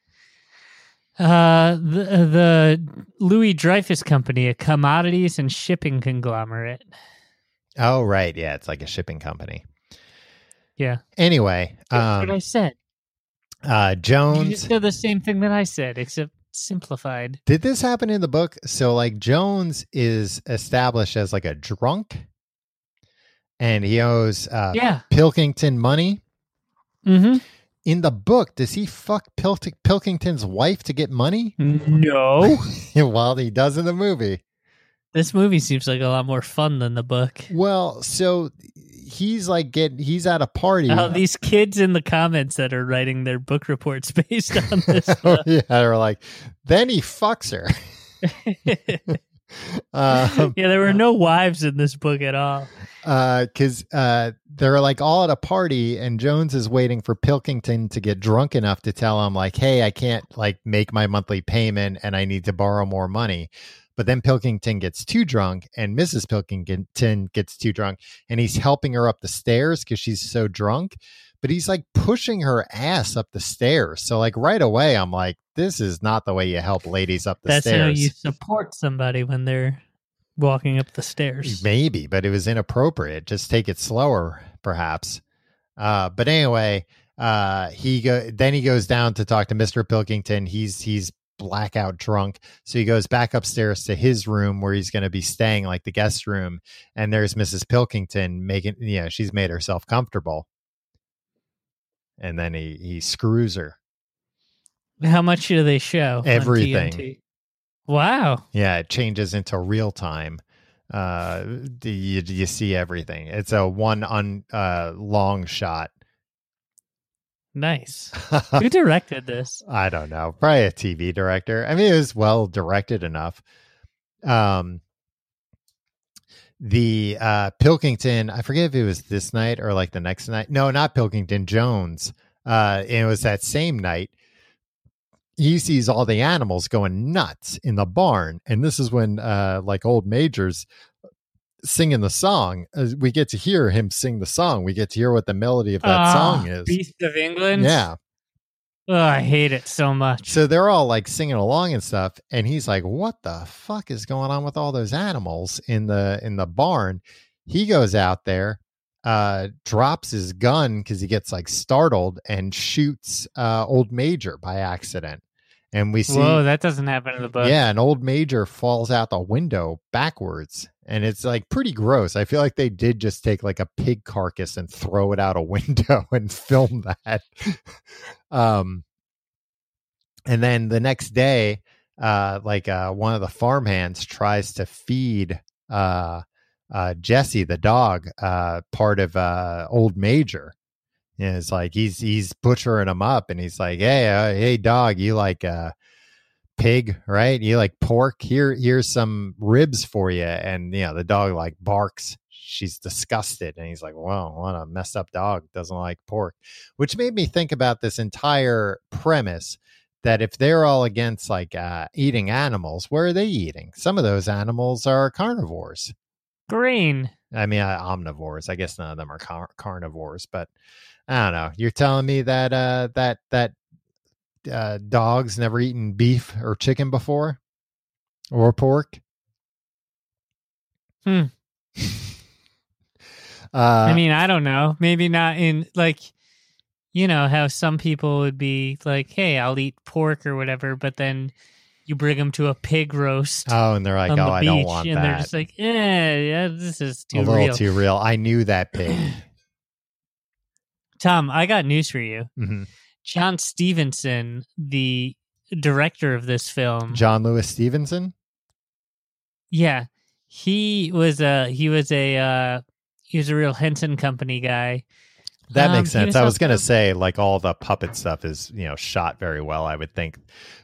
Uh, the the Louis Dreyfus Company, a commodities and shipping conglomerate. Oh, right. Yeah, it's like a shipping company. Yeah, Anyway, that's what I um, said. uh, You Jones. just said the same thing that I said, except simplified. Did this happen in the book? So, like, Jones is established as like a drunk, and he owes uh, yeah. Pilkington money. Mm-hmm. In the book, does he fuck Pil- Pilkington's wife to get money? No. [LAUGHS] well, he does in the movie. this movie seems like a lot more fun than the book. Well, so he's like get he's at a party. Oh, these kids in the comments that are writing their book reports [LAUGHS] based on this [LAUGHS] stuff. yeah, they're like, then he fucks her. Um, yeah, there were no wives in this book at all. because uh, they're like all at a party, and Jones is waiting for Pilkington to get drunk enough to tell him like, "Hey, I can't like make my monthly payment, and I need to borrow more money." But then Pilkington gets too drunk, and Mrs. Pilkington gets too drunk, and he's helping her up the stairs because she's so drunk. But he's like pushing her ass up the stairs. So like right away, I'm like, this is not the way you help ladies up the stairs. That's how you support somebody when they're walking up the stairs. Maybe, but it was inappropriate. Just take it slower, perhaps. Uh, but anyway, uh, he go then he goes down to talk to Mister Pilkington. He's he's blackout drunk, so he goes back upstairs to his room where he's going to be staying, like the guest room. And there's Mrs. Pilkington making, you know, she's made herself comfortable. And then he he screws her. How much do they show? on Everything. TNT? Wow. Yeah, it changes into real time. Uh, do you, you see everything. It's a one un uh long shot. Nice. [LAUGHS] Who directed this? I don't know. Probably a TV director. I mean, it was well directed enough. Um, the uh Pilkington, I forget if it was this night or like the next night. No, not Pilkington, Jones. Uh, and it was that same night. He sees all the animals going nuts in the barn, and this is when uh like old majors singing the song. As we get to hear him sing the song. We get to hear what the melody of that Ah, song is. Beast of England. Yeah. Oh, I hate it so much. So they're all like singing along and stuff, and he's like, "What the fuck is going on with all those animals in the in the barn?" He goes out there, uh, drops his gun because he gets like startled and shoots uh, old Major by accident, and we see, Whoa, that doesn't happen in the book. yeah, an old Major falls out the window backwards, and it's like pretty gross. I feel like they did just take like a pig carcass and throw it out a [LAUGHS] window and film that. [LAUGHS] um, and then the next day, uh, like uh, one of the farmhands tries to feed uh, uh, Jessie the dog uh, part of uh, Old Major. And it's like he's he's butchering him up, and he's like, "Hey, uh, hey, dog, you like uh, pig, right? You like pork? Here, here's some ribs for you." And you know, the dog like barks, she's disgusted and he's like whoa what a messed up dog doesn't like pork which made me think about this entire premise that if they're all against like uh, eating animals where are they eating some of those animals are carnivores Green. i mean uh, omnivores i guess none of them are car- carnivores but i don't know you're telling me that uh that that uh dogs never eaten beef or chicken before or pork Hmm. [LAUGHS] uh, I mean, I don't know. Maybe not in like, you know, how some people would be like, "Hey, I'll eat pork or whatever," but then you bring them to a pig roast oh, and they're like, "Oh, the I don't want and that." And they're just like, "Yeah, yeah, this is too a little real." too real. I knew that [CLEARS THROAT] pig. Tom, I got news for you. Mhm. John Stephenson, the director of this film, John Lewis Stephenson. yeah, he was a he was a uh, he was a real Henson Company guy. That Um, makes sense. was I was going to say, like all the puppet stuff is, you know, shot very well. I would think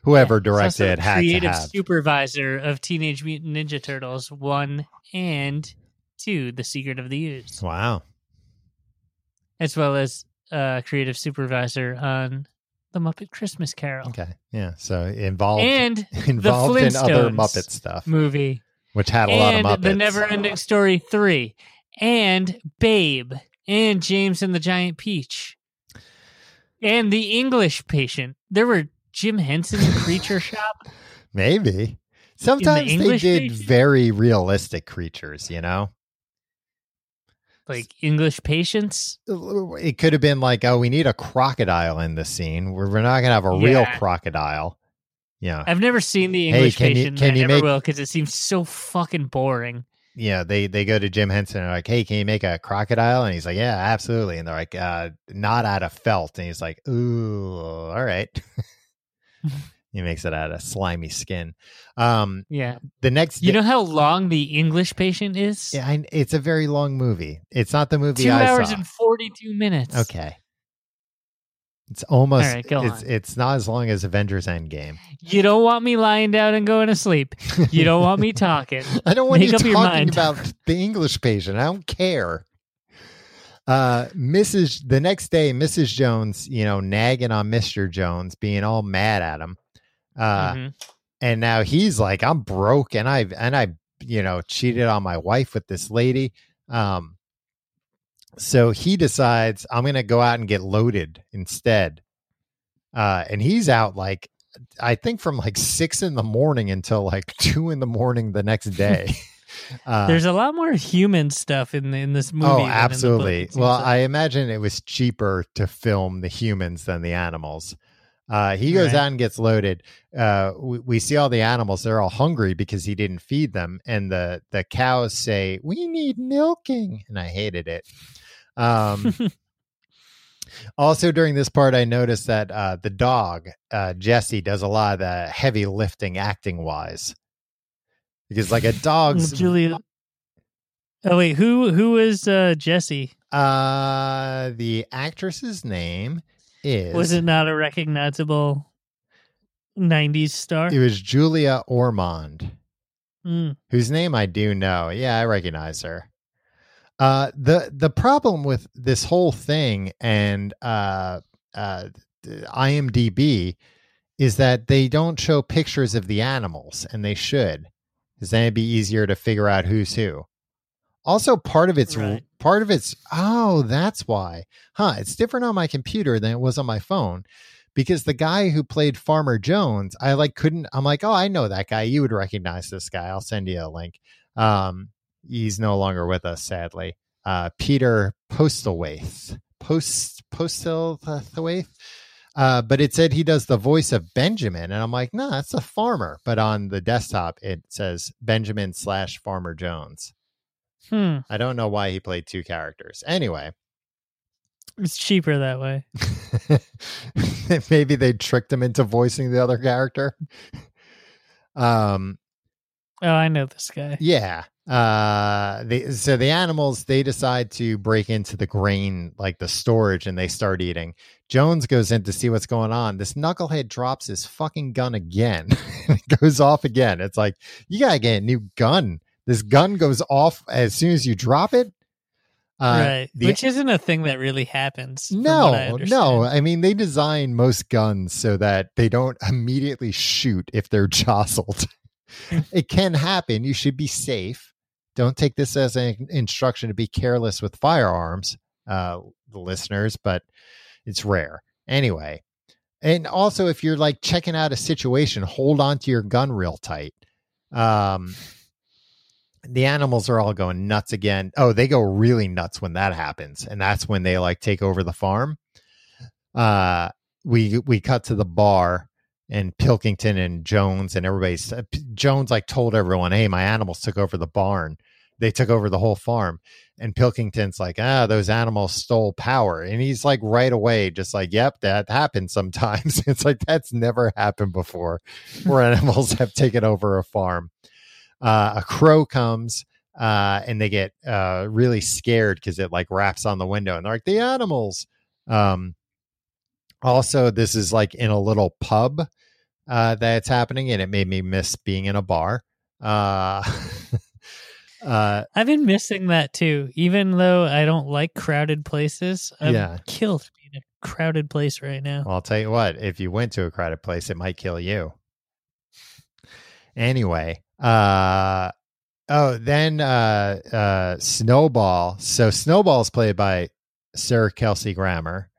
whoever also directed had creative supervisor of Teenage Mutant Ninja Turtles one and two, The Secret of the Ooze, Wow. As well as uh, creative supervisor on The Muppet Christmas Carol Okay. Yeah. So involved and [LAUGHS] involved in other Muppet stuff, movie which had a lot of Muppets. The Never Ending Story three and Babe and James and the Giant Peach and The English Patient. There were Jim Henson Creature [LAUGHS] Shop. Maybe. Sometimes they did version? very realistic creatures, you know? Like English patience. It could have been like, oh, we need a crocodile in the scene. We're, we're not going to have a real Yeah. crocodile. Yeah. I've never seen the Hey, English can you- can and I you never make- will because it seems so fucking boring. Yeah, they they go to Jim Henson and are like, "Hey, can you make a crocodile?" And he's like, "Yeah, absolutely." And they're like, uh, "Not out of felt." And he's like, "Ooh, all right." [LAUGHS] he makes it out of slimy skin. Um, Yeah, the next, you know how long the English patient is? yeah, I, it's a very long movie. It's not the movie two I hours saw. and forty-two minutes. okay, it's almost. All right, go it's on. it's not as long as Avengers Endgame. You don't want me lying down and going to sleep. You don't want me [LAUGHS] talking. I don't want Make you talking about the English patient. I don't care. Uh, Mrs. The next day, Mrs. Jones, you know, nagging on Mister Jones, being all mad at him, uh, Mhm. and now he's like, "I'm broke, and I and I, you know, cheated on my wife with this lady." Um, so he decides I'm going to go out and get loaded instead. Uh, and he's out like I think from like six in the morning until like [LAUGHS] two in the morning the next day. [LAUGHS] Uh, There's a lot more human stuff in the, in this movie. oh, than in the book, absolutely. Well, seems I imagine it was cheaper to film the humans than the animals. Uh, he goes Right. out and gets loaded. Uh, we, we see all the animals; they're all hungry because he didn't feed them, and the the cows say, "We need milking," and I hated it. Um, [LAUGHS] also, during this part, I noticed that uh, the dog uh, Jessie does a lot of the heavy lifting, acting wise, because like a like. dog's Julia. Oh wait, who who is uh, Jessie? Uh, the actress's name is Was it not a recognizable '90s star? It was Julia Ormond, Mm. whose name I do know. Yeah, I recognize her. Uh, the the problem with this whole thing and uh, uh, IMDb is that they don't show pictures of the animals, and they should, because then it'd be easier to figure out who's who. Also, part of it's Right. part of it's oh, that's why, huh? It's different on my computer than it was on my phone because the guy who played Farmer Jones, I like couldn't. I'm like, oh, I know that guy. You would recognize this guy. I'll send you a link. Um, he's no longer with us, sadly. Uh, Peter Postlethwaite, Post Postlethwaite. Uh, but it said he does the voice of Benjamin, and I'm like, no, that's a farmer. But on the desktop, it says Benjamin slash Farmer Jones. Hmm. I don't know why he played two characters. Anyway, It's cheaper that way. [LAUGHS] maybe they tricked him into voicing the other character. [LAUGHS] Um, Oh, I know this guy. yeah. Uh, they, so the animals they decide to break into the grain, like the storage, and they start eating. Jones goes in to see what's going on. This knucklehead drops his fucking gun again. [LAUGHS] it goes off again. It's like you gotta get a new gun This gun goes off as soon as you drop it. Uh, right. the- Which isn't a thing that really happens. what I no, no. I mean, they design most guns so that they don't immediately shoot if they're [LAUGHS] jostled. it can happen. You should be safe. Don't take this as an instruction to be careless with firearms, uh, the listeners, but it's rare. Anyway, and also if you're like checking out a situation, hold on to your gun real tight. Um, the animals are all going nuts again. Oh, they go really nuts when that happens, and that's when they like take over the farm. Uh, we we cut to the bar, and Pilkington and Jones and everybody's uh, P- Jones like told everyone, "Hey, my animals took over the barn. They took over the whole farm." And Pilkington's like, "Ah, those animals stole power," and he's like right away, just like, "Yep, that happens sometimes." [LAUGHS] it's like that's never happened before, where [LAUGHS] animals have taken over a farm uh, a crow comes uh, and they get uh, really scared because it like raps on the window and they're like the animals um, also this is like in a little pub uh, that's happening and it made me miss being in a bar uh, [LAUGHS] uh, I've been missing that too. Even though I don't like crowded places, I'm Yeah. killed being in a crowded place right now. Well, I'll tell you what, if you went to a crowded place, it might kill you. Anyway, uh oh, then uh uh Snowball. So Snowball is played by Sir Kelsey Grammer.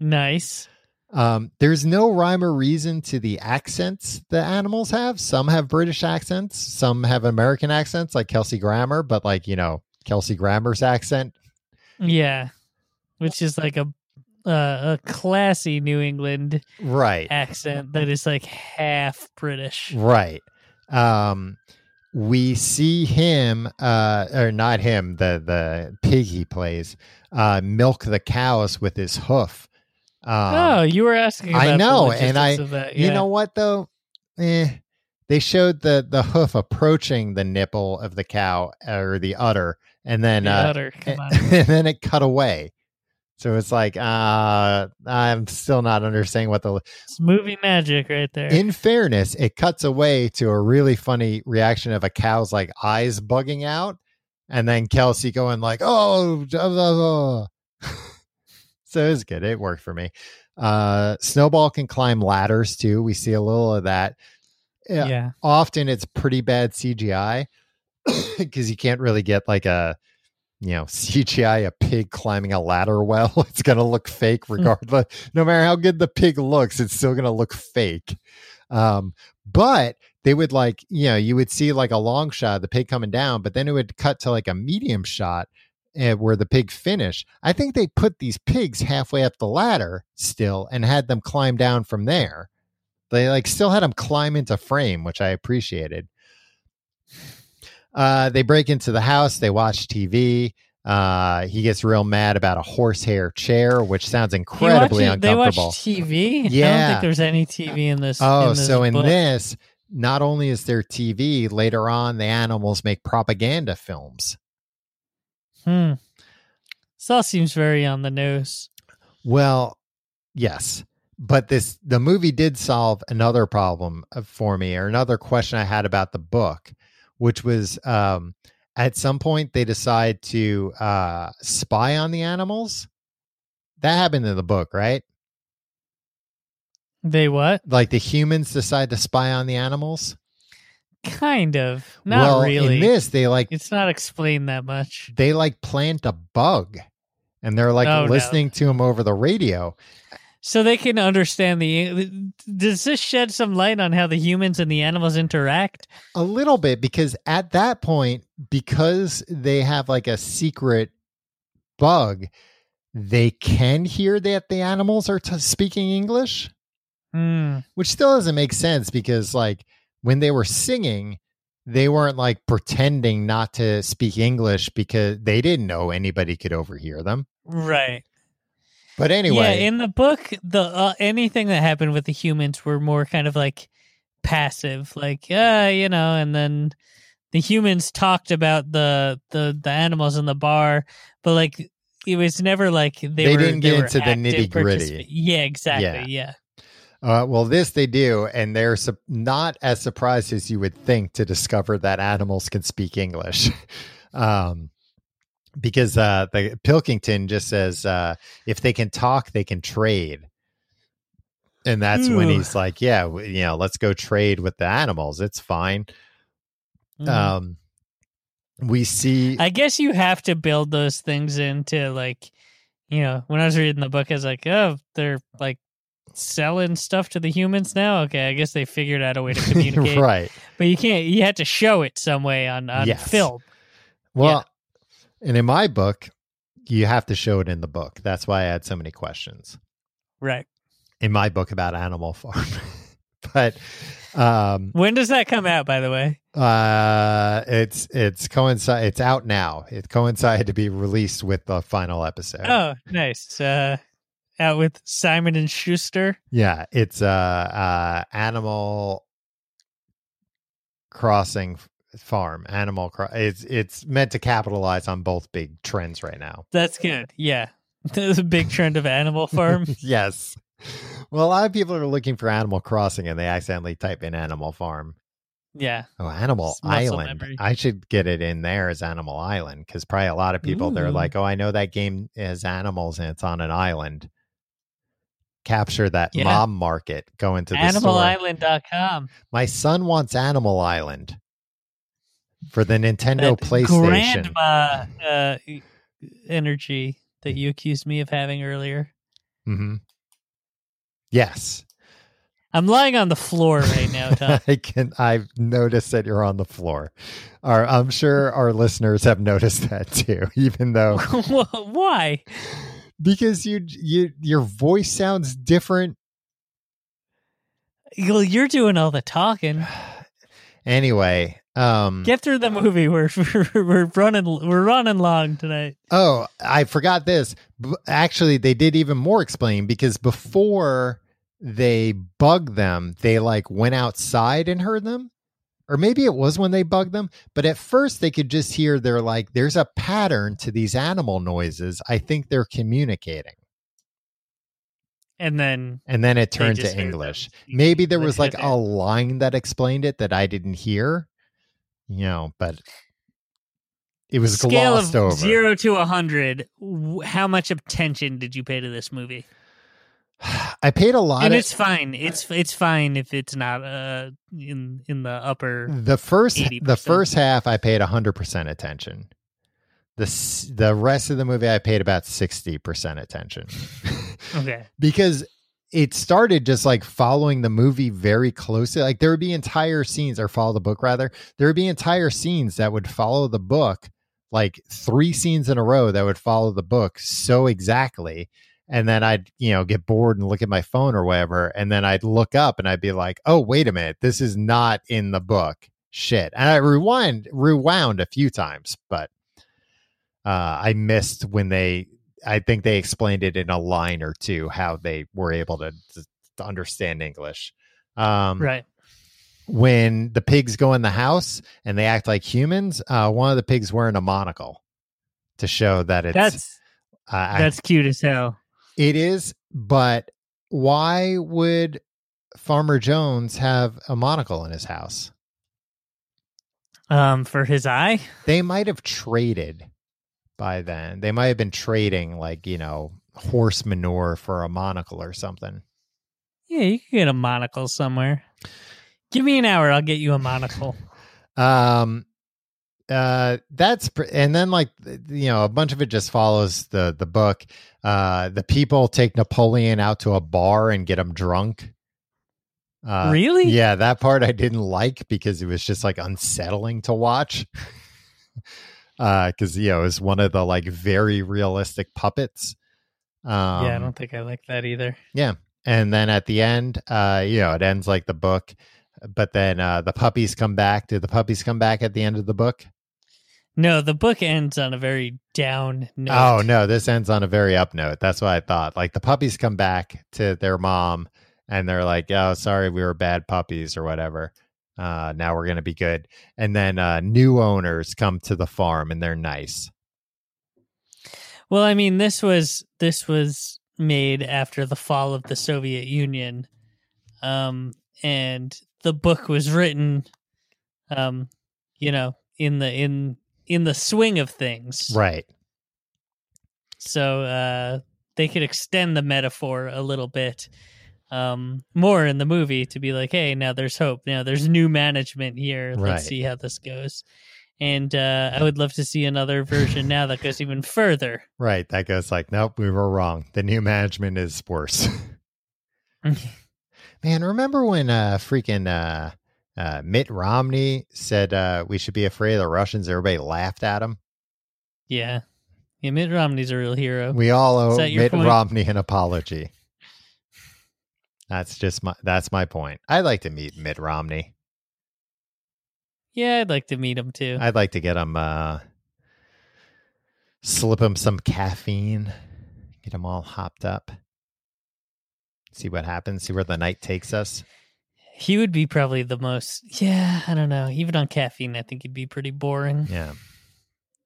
Nice. Um, there's no rhyme or reason to the accents the animals have. Some have British accents, some have American accents, like Kelsey Grammer, but like, you know, Kelsey Grammer's accent. Yeah. Which is like a uh, a classy New England Right. accent that is like half British. Right. Um we see him uh or not him, the the pig he plays, uh milk the cows with his hoof. Um oh, you were asking. I know, the and I- of you know what though? Eh they showed the the hoof approaching the nipple of the cow or the udder and then the uh udder, come on. [LAUGHS] and then it cut away. So it's like uh I'm still not understanding what the It's movie magic right there. in fairness, it cuts away to a really funny reaction of a cow's like eyes bugging out, and then Kelsey going like, "Oh," blah, blah, blah." [LAUGHS] so it was good. It worked for me. Uh, Snowball can climb ladders too. We see a little of that. Yeah, yeah. often it's pretty bad CGI because [CLEARS THROAT] you can't really get like a you know [LAUGHS] CGI a pig climbing a ladder well. [LAUGHS] It's gonna look fake regardless. no matter how good the pig looks, it's still gonna look fake. Um, but they would like you know you would see like a long shot of the pig coming down, but then it would cut to like a medium shot. uh, where the pig finished, I think they put these pigs halfway up the ladder still and had them climb down from there. They like still had them climb into frame, which I appreciated. Uh, they break into the house. They watch TV. Uh, he gets real mad about a horsehair chair, which sounds incredibly watch uncomfortable. TV. I don't Yeah. think there's any TV in this. Oh, in this so in book. this, not only is there TV, later on, the animals make propaganda films. Hmm. This all seems very on the nose. Well, yes, but this the movie did solve another problem uh, for me, or another question I had about the book, which was um, at some point they decide to uh, spy on the animals. That happened in the book, right? They what? Like the humans decide to spy on the animals. Kind of. Not well, really. in this, they like it's not explained that much. they like plant a bug, and they're like Oh, no. listening to him over the radio. So they can understand the. Does this shed some light on how the humans and the animals interact? A little bit because at that point, because they have like a secret bug, they can hear that the animals are t- speaking English, Hmm. which still doesn't make sense because like when they were singing, they weren't like pretending not to speak English because they didn't know anybody could overhear them. Right. But anyway, Yeah. In the book, the uh, anything that happened with the humans were more kind of like passive, like uh, you know, and then the humans talked about the the the animals in the bar, but like it was never like they, They were, didn't get into the nitty-gritty. Yeah. Exactly. Yeah. Uh, well, this they do, and they're su- not as surprised as you would think to discover that animals can speak English. [LAUGHS] um, because uh, the Pilkington just says uh, if they can talk, they can trade, and that's when he's like, "Yeah, you know, let's go trade with the animals. It's fine." Mhm. Um, we see, I guess you have to build those things into like, you know, when I was reading the book, I was like, oh, they're like selling stuff to the humans now. Okay, I guess they figured out a way to [LAUGHS] communicate. right? But you can't. You had to show it some way on on Yes. film. Well, and in my book, you have to show it in the book. That's why I had so many questions. Right. in my book about Animal [LAUGHS] Farm. but um When does that come out? By the way. uh it's it's coincide it's out now. It coincided to be released with the final episode. Oh, nice. Uh, out with Simon and Schuster. Yeah, it's uh uh Animal Crossing Farm. Animal Cro- it's it's meant to capitalize on both big trends right now. That's good. Yeah. [LAUGHS] There's a big trend of Animal Farm. [LAUGHS] yes. Well, a lot of people are looking for Animal Crossing and they accidentally type in Animal Farm. yeah. Oh, Animal Island. memory. I should get it in there as Animal Island because probably a lot of people they're like, "Oh, I know that game has animals and it's on an island." Capture that Yeah. mom market. Go into the store. AnimalIsland.com. My son wants Animal Island for the Nintendo That PlayStation. Grandma uh, energy that you accused me of having earlier. hmm Yes, I'm lying on the floor right now, [LAUGHS] Tom. I can. I've noticed that you're on the floor. Our, I'm sure our listeners have noticed that too. [LAUGHS] Even though [LAUGHS] Why? because you you your voice sounds different Well, you're doing all the talking. [SIGHS] anyway um Get through the movie. We're [LAUGHS] we're, we're running we're running long tonight. oh i forgot this. Actually they did even more explain because before they bugged them they like went outside and heard them. Or maybe it was when they bugged them but at first they could just hear they're like there's a pattern to these animal noises. I think they're communicating. And then and then it turned to english. Maybe there was like a line that explained it that i didn't hear you know but it was scale glossed of over zero to a hundred. How much attention did you pay to this movie? [SIGHS] I paid a lot and of it's fine. It's it's fine if it's not uh in in the upper. the first 80%. the first half I paid 100% attention. The the rest of the movie I paid about 60% attention. Okay. [LAUGHS] because it started just like following the movie very closely. Like there would be entire scenes or follow the book rather. There would be entire scenes that would follow the book like three scenes in a row that would follow the book so exactly and then I'd you know get bored and look at my phone or whatever, and then I'd look up and I'd be like, "Oh, wait a minute, this is not in the book." Shit, and I rewind rewound a few times, but uh, I missed when they. I think they explained it in a line or two how they were able to, to, to understand English. Um, Right. When the pigs go in the house and they act like humans, uh, one of the pigs wearing a monocle to show that it's That's uh, I- that's cute as hell. it is, but why would Farmer Jones have a monocle in his house? Um, for his eye. They might have traded by then. They might have been trading, like, you know, horse manure for a monocle or something. Yeah, you can get a monocle somewhere. Give me an hour, I'll get you a monocle. [LAUGHS] Um, uh, that's pr- and then like you know a bunch of it just follows the the book. Uh, the people take Napoleon out to a bar and get him drunk. Uh, really? Yeah, that part I didn't like because it was just like unsettling to watch. [LAUGHS] uh, because you know, was one of the like very realistic puppets. Um, yeah, I don't think I like that either. Yeah, and then at the end, uh, you know, it ends like the book, but then uh the puppies come back. Do the puppies come back at the end of the book? No, the book ends on a very down note. Oh no, this ends on a very up note. That's what I thought. Like the puppies come back to their mom and they're like, "Oh, sorry, we were bad puppies or whatever. Uh, now we're gonna be good." And then uh, new owners come to the farm and they're nice. Well, I mean, this was this was made after the fall of the Soviet Union. um, and the book was written, um, you know, in the in in the swing of things, Right. so uh, they could extend the metaphor a little bit um, more in the movie to be like, hey, now there's hope. Now there's new management here. Let's see how this goes. And uh, I would love to see another version now that goes even further. [LAUGHS] Right. That goes like, nope, we were wrong. The new management is worse. [LAUGHS] Man, remember when uh freaking uh uh Mitt Romney said uh we should be afraid of the Russians? Everybody laughed at him. Yeah. Yeah, Mitt Romney's a real hero. We all owe Mitt point? Romney an apology. That's just my that's my point. I'd like to meet Mitt Romney. Yeah, I'd like to meet him too. I'd like to get him uh slip him some caffeine, get him all hopped up. See what happens, see where the night takes us. he would be probably the most, yeah, I don't know. Even on caffeine, I think he'd be pretty boring. Yeah.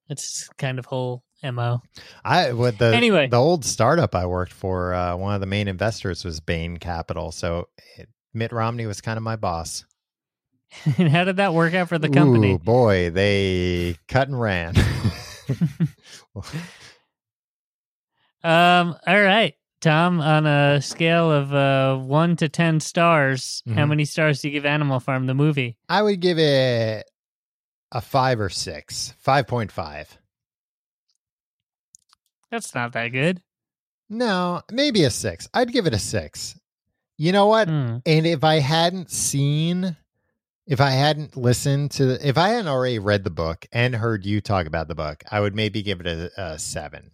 It's kind of whole MO. I with the Anyway. the old startup I worked for, uh, one of the main investors was Bain Capital. So it, Mitt Romney was kind of my boss. [LAUGHS] and how did that work out for the company? Ooh, boy, they cut and ran. [LAUGHS] [LAUGHS] Um, all right. Tom, on a scale of uh, one to 10 stars, how Mhm. many stars do you give Animal Farm, the movie? I would give it a five or six, five point five. That's not that good. No, maybe a six. I'd give it a six. You know what? Hmm. And if I hadn't seen, if I hadn't listened to, if I hadn't already read the book and heard you talk about the book, I would maybe give it a, a seven.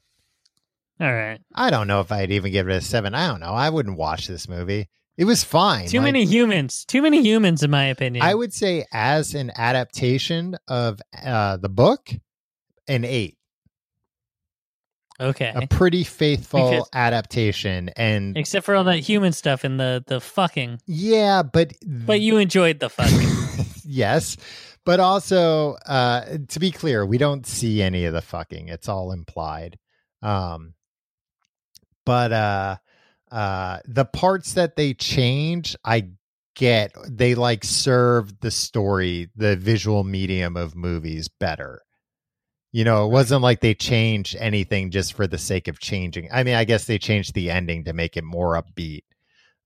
All right. I don't know if I'd even give it a seven. I don't know. I wouldn't watch this movie. It was fine. Too Like, many humans. Too many humans, in my opinion. I would say, as an adaptation of uh, the book, an eight. Okay. A pretty faithful Because- adaptation. And Except for all that human stuff and the, the fucking. yeah, but But you enjoyed the fucking. [LAUGHS] yes but also uh to be clear we don't see any of the fucking it's all implied um but uh uh the parts that they change i get they like serve the story the visual medium of movies better you know it wasn't like they changed anything just for the sake of changing i mean i guess they changed the ending to make it more upbeat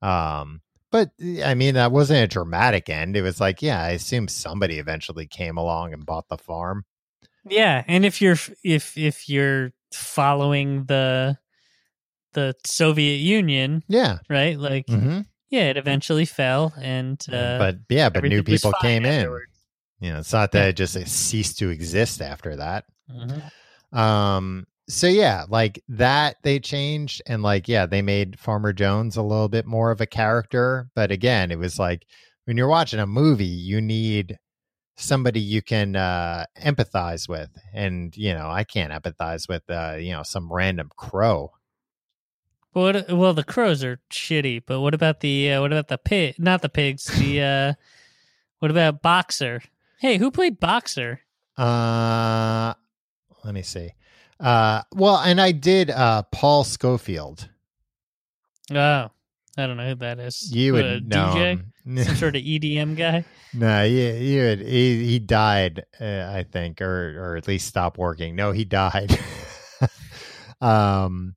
um but I mean, that wasn't a dramatic end. It was like, yeah, I assume somebody eventually came along and bought the farm. yeah, and if you're if if you're following the the Soviet Union, Yeah. right? Like, hmm yeah, it eventually fell, and uh, but yeah, but new people came in. You know, it's not that it just ceased to exist after that. Mhm. Um, so yeah, like that they changed and like, yeah, they made Farmer Jones a little bit more of a character. But again, it was like when you're watching a movie, you need somebody you can uh empathize with. And, you know, I can't empathize with uh, you know, some random crow. What? Well, the crows are shitty, but what about the uh, what about the pig? Not the pigs. The [LAUGHS] uh, what about Boxer? Hey, who played Boxer? Uh let me see. Uh well, and I did uh Paul Scofield. Oh, I don't know who that is. You What, would a know. DJ, him. [LAUGHS] some sort of EDM guy. no, yeah, you would, he he died, uh, I think, or or at least stopped working. No, he died. [LAUGHS] um,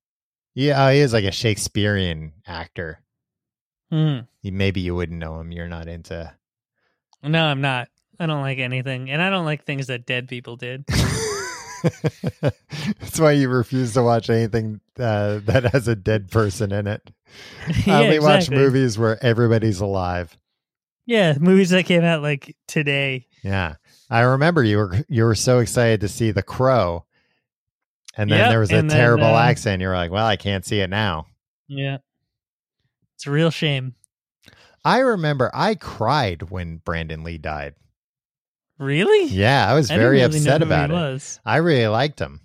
yeah, uh, he is like a Shakespearean actor. Hmm. Maybe you wouldn't know him. You're not into. No, I'm not. I don't like anything, and I don't like things that dead people did. [LAUGHS] That's why you refuse to watch anything uh, that has a dead person in it. [LAUGHS] yeah, I only watch movies where everybody's alive. Yeah, movies that came out like today. Yeah, I remember you were you were so excited to see The Crow, and then Yep, there was a then, terrible uh, accent. You were like, "Well, I can't see it now." Yeah, it's a real shame. I remember I cried when Brandon Lee died. Really? Yeah, I was I very really upset about it. Was. I really liked him.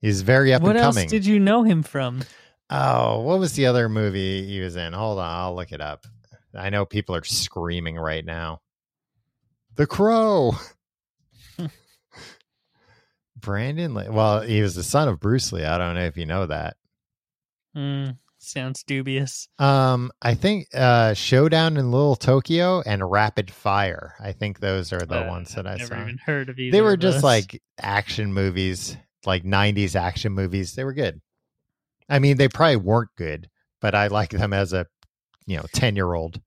He's very up What and else coming. did you know him from? Oh, what was the other movie he was in? Hold on, I'll look it up. I know people are screaming right now. The Crow. [LAUGHS] Brandon Lee. Well, he was the son of Bruce Lee. I don't know if you know that. Hmm. Sounds dubious. Um, I think uh, Showdown in Little Tokyo and Rapid Fire. I think those are the Uh, ones that I've I never saw. even heard of either. They were just those. like action movies, like '90s action movies. They were good. I mean, they probably weren't good, but I like them as a you know ten year old.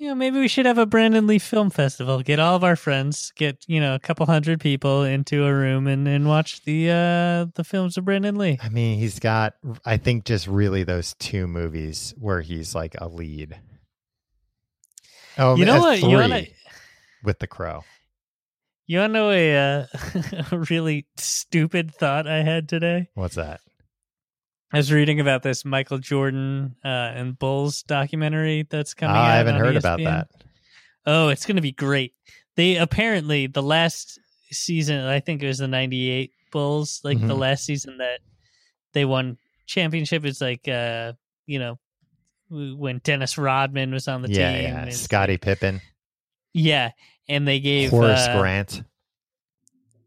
You know, maybe we should have a Brandon Lee Film Festival. Get all of our friends, get you know a couple hundred people into a room and, and watch the uh the films of Brandon Lee. I mean, he's got I think just really those two movies where he's like a lead. Oh, you know what? You wanna with the crow. you wanna know a uh, [LAUGHS] a really stupid thought I had today? What's that? I was reading about this Michael Jordan uh, and Bulls documentary that's coming out. I haven't heard about that. Oh, it's going to be great. They apparently the last season, I think it was the '98 Bulls, like the Mhm. last season that they won championship is like, uh, you know, when Dennis Rodman was on the yeah, team. yeah. Scottie Pippen, Yeah, and they gave Horace uh, Grant.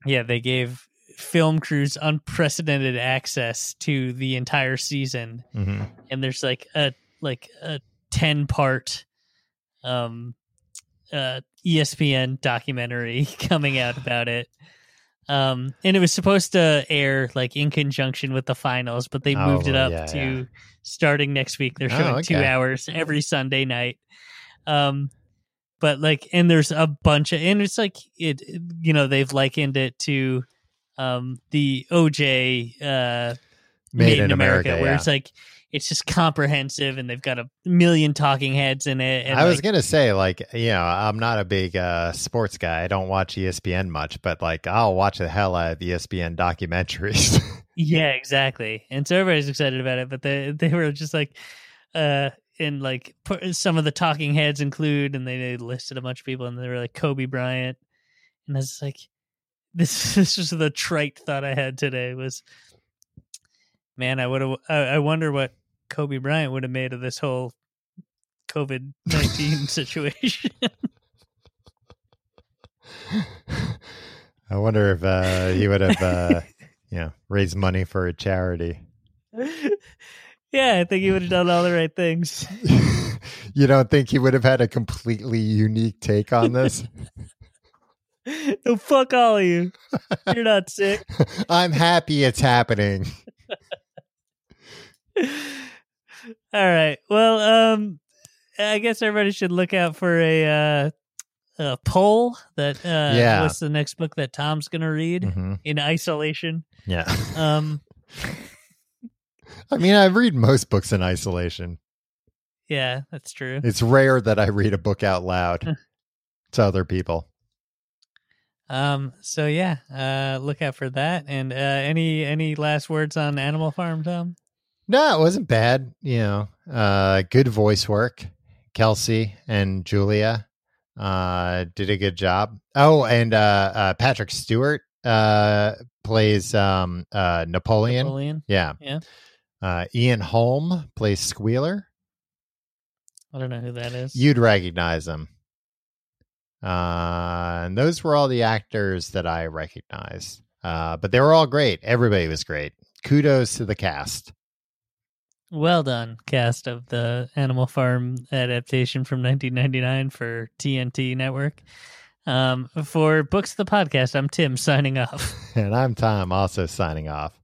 Yeah, they gave film crews unprecedented access to the entire season hmm and there's like a like a 10 part um uh ESPN documentary [LAUGHS] coming out about it. Um and it was supposed to air like in conjunction with the finals, but they moved it Oh, up yeah, to yeah. starting next week. They're Oh, showing 2 hours every Sunday night. Um but like and there's a bunch of and it's like it you know they've likened it to um the OJ uh Made, in America. where yeah. it's like it's just comprehensive and they've got a million talking heads in it. And I was gonna say, like, you know, I'm not a big uh, sports guy. I don't watch ESPN much, but like, I'll watch the hell out of ESPN documentaries. [LAUGHS] yeah, exactly. And so everybody's excited about it, but they they were just like, uh, and like some of the talking heads include, and they, they listed a bunch of people, and they were like Kobe Bryant, and I was like, [LAUGHS] this this was the trite thought I had today was, man, I would have, I, I wonder what Kobe Bryant would have made of this whole COVID nineteen [LAUGHS] situation. I wonder if uh, he would have, uh, [LAUGHS] you know, raised money for a charity. yeah, I think he would have done all the right things. you don't think he would have had a completely unique take on this? [LAUGHS] no, fuck all of you. [LAUGHS] You're not sick. I'm happy it's happening. [LAUGHS] all right. Well, um, I guess everybody should look out for a uh, a poll that uh, Yeah. what's the next book that Tom's gonna read Mhm. in isolation. Yeah. Um, I mean, I read most books in isolation. yeah, that's true. It's rare that I read a book out loud to other people. Um, so yeah, uh, look out for that. And uh, any any last words on Animal Farm, Tom? No, it wasn't bad. You know, uh, good voice work. Kelsey and Julia uh, did a good job. Oh, and uh, uh, Patrick Stewart uh, plays um, uh, Napoleon. Napoleon. Yeah. Yeah. Uh, Ian Holm plays Squealer. I don't know who that is. You'd recognize him. Uh, and those were all the actors that I recognized. Uh, but they were all great. Everybody was great. Kudos to the cast. Well done, cast of the Animal Farm adaptation from 1999 for TNT Network. Um, for Books the Podcast, I'm Tim signing off. [LAUGHS] And I'm Tom, also signing off.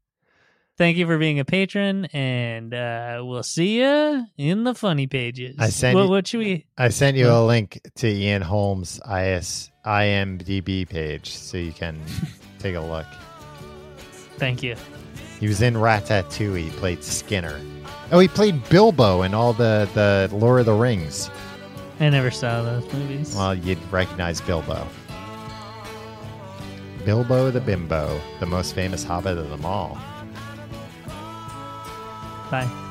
Thank you for being a patron, and uh, we'll see you in the funny pages. I sent what, you- what should we? I sent you a link to Ian Holm's IS, IMDb page so you can [LAUGHS] take a look. Thank you. He was in Ratatouille. He played Skinner. Oh, he played Bilbo in all the, the Lord of the Rings. I never saw those movies. Well, you'd recognize Bilbo. Bilbo the Bimbo, the most famous hobbit of them all. 拜。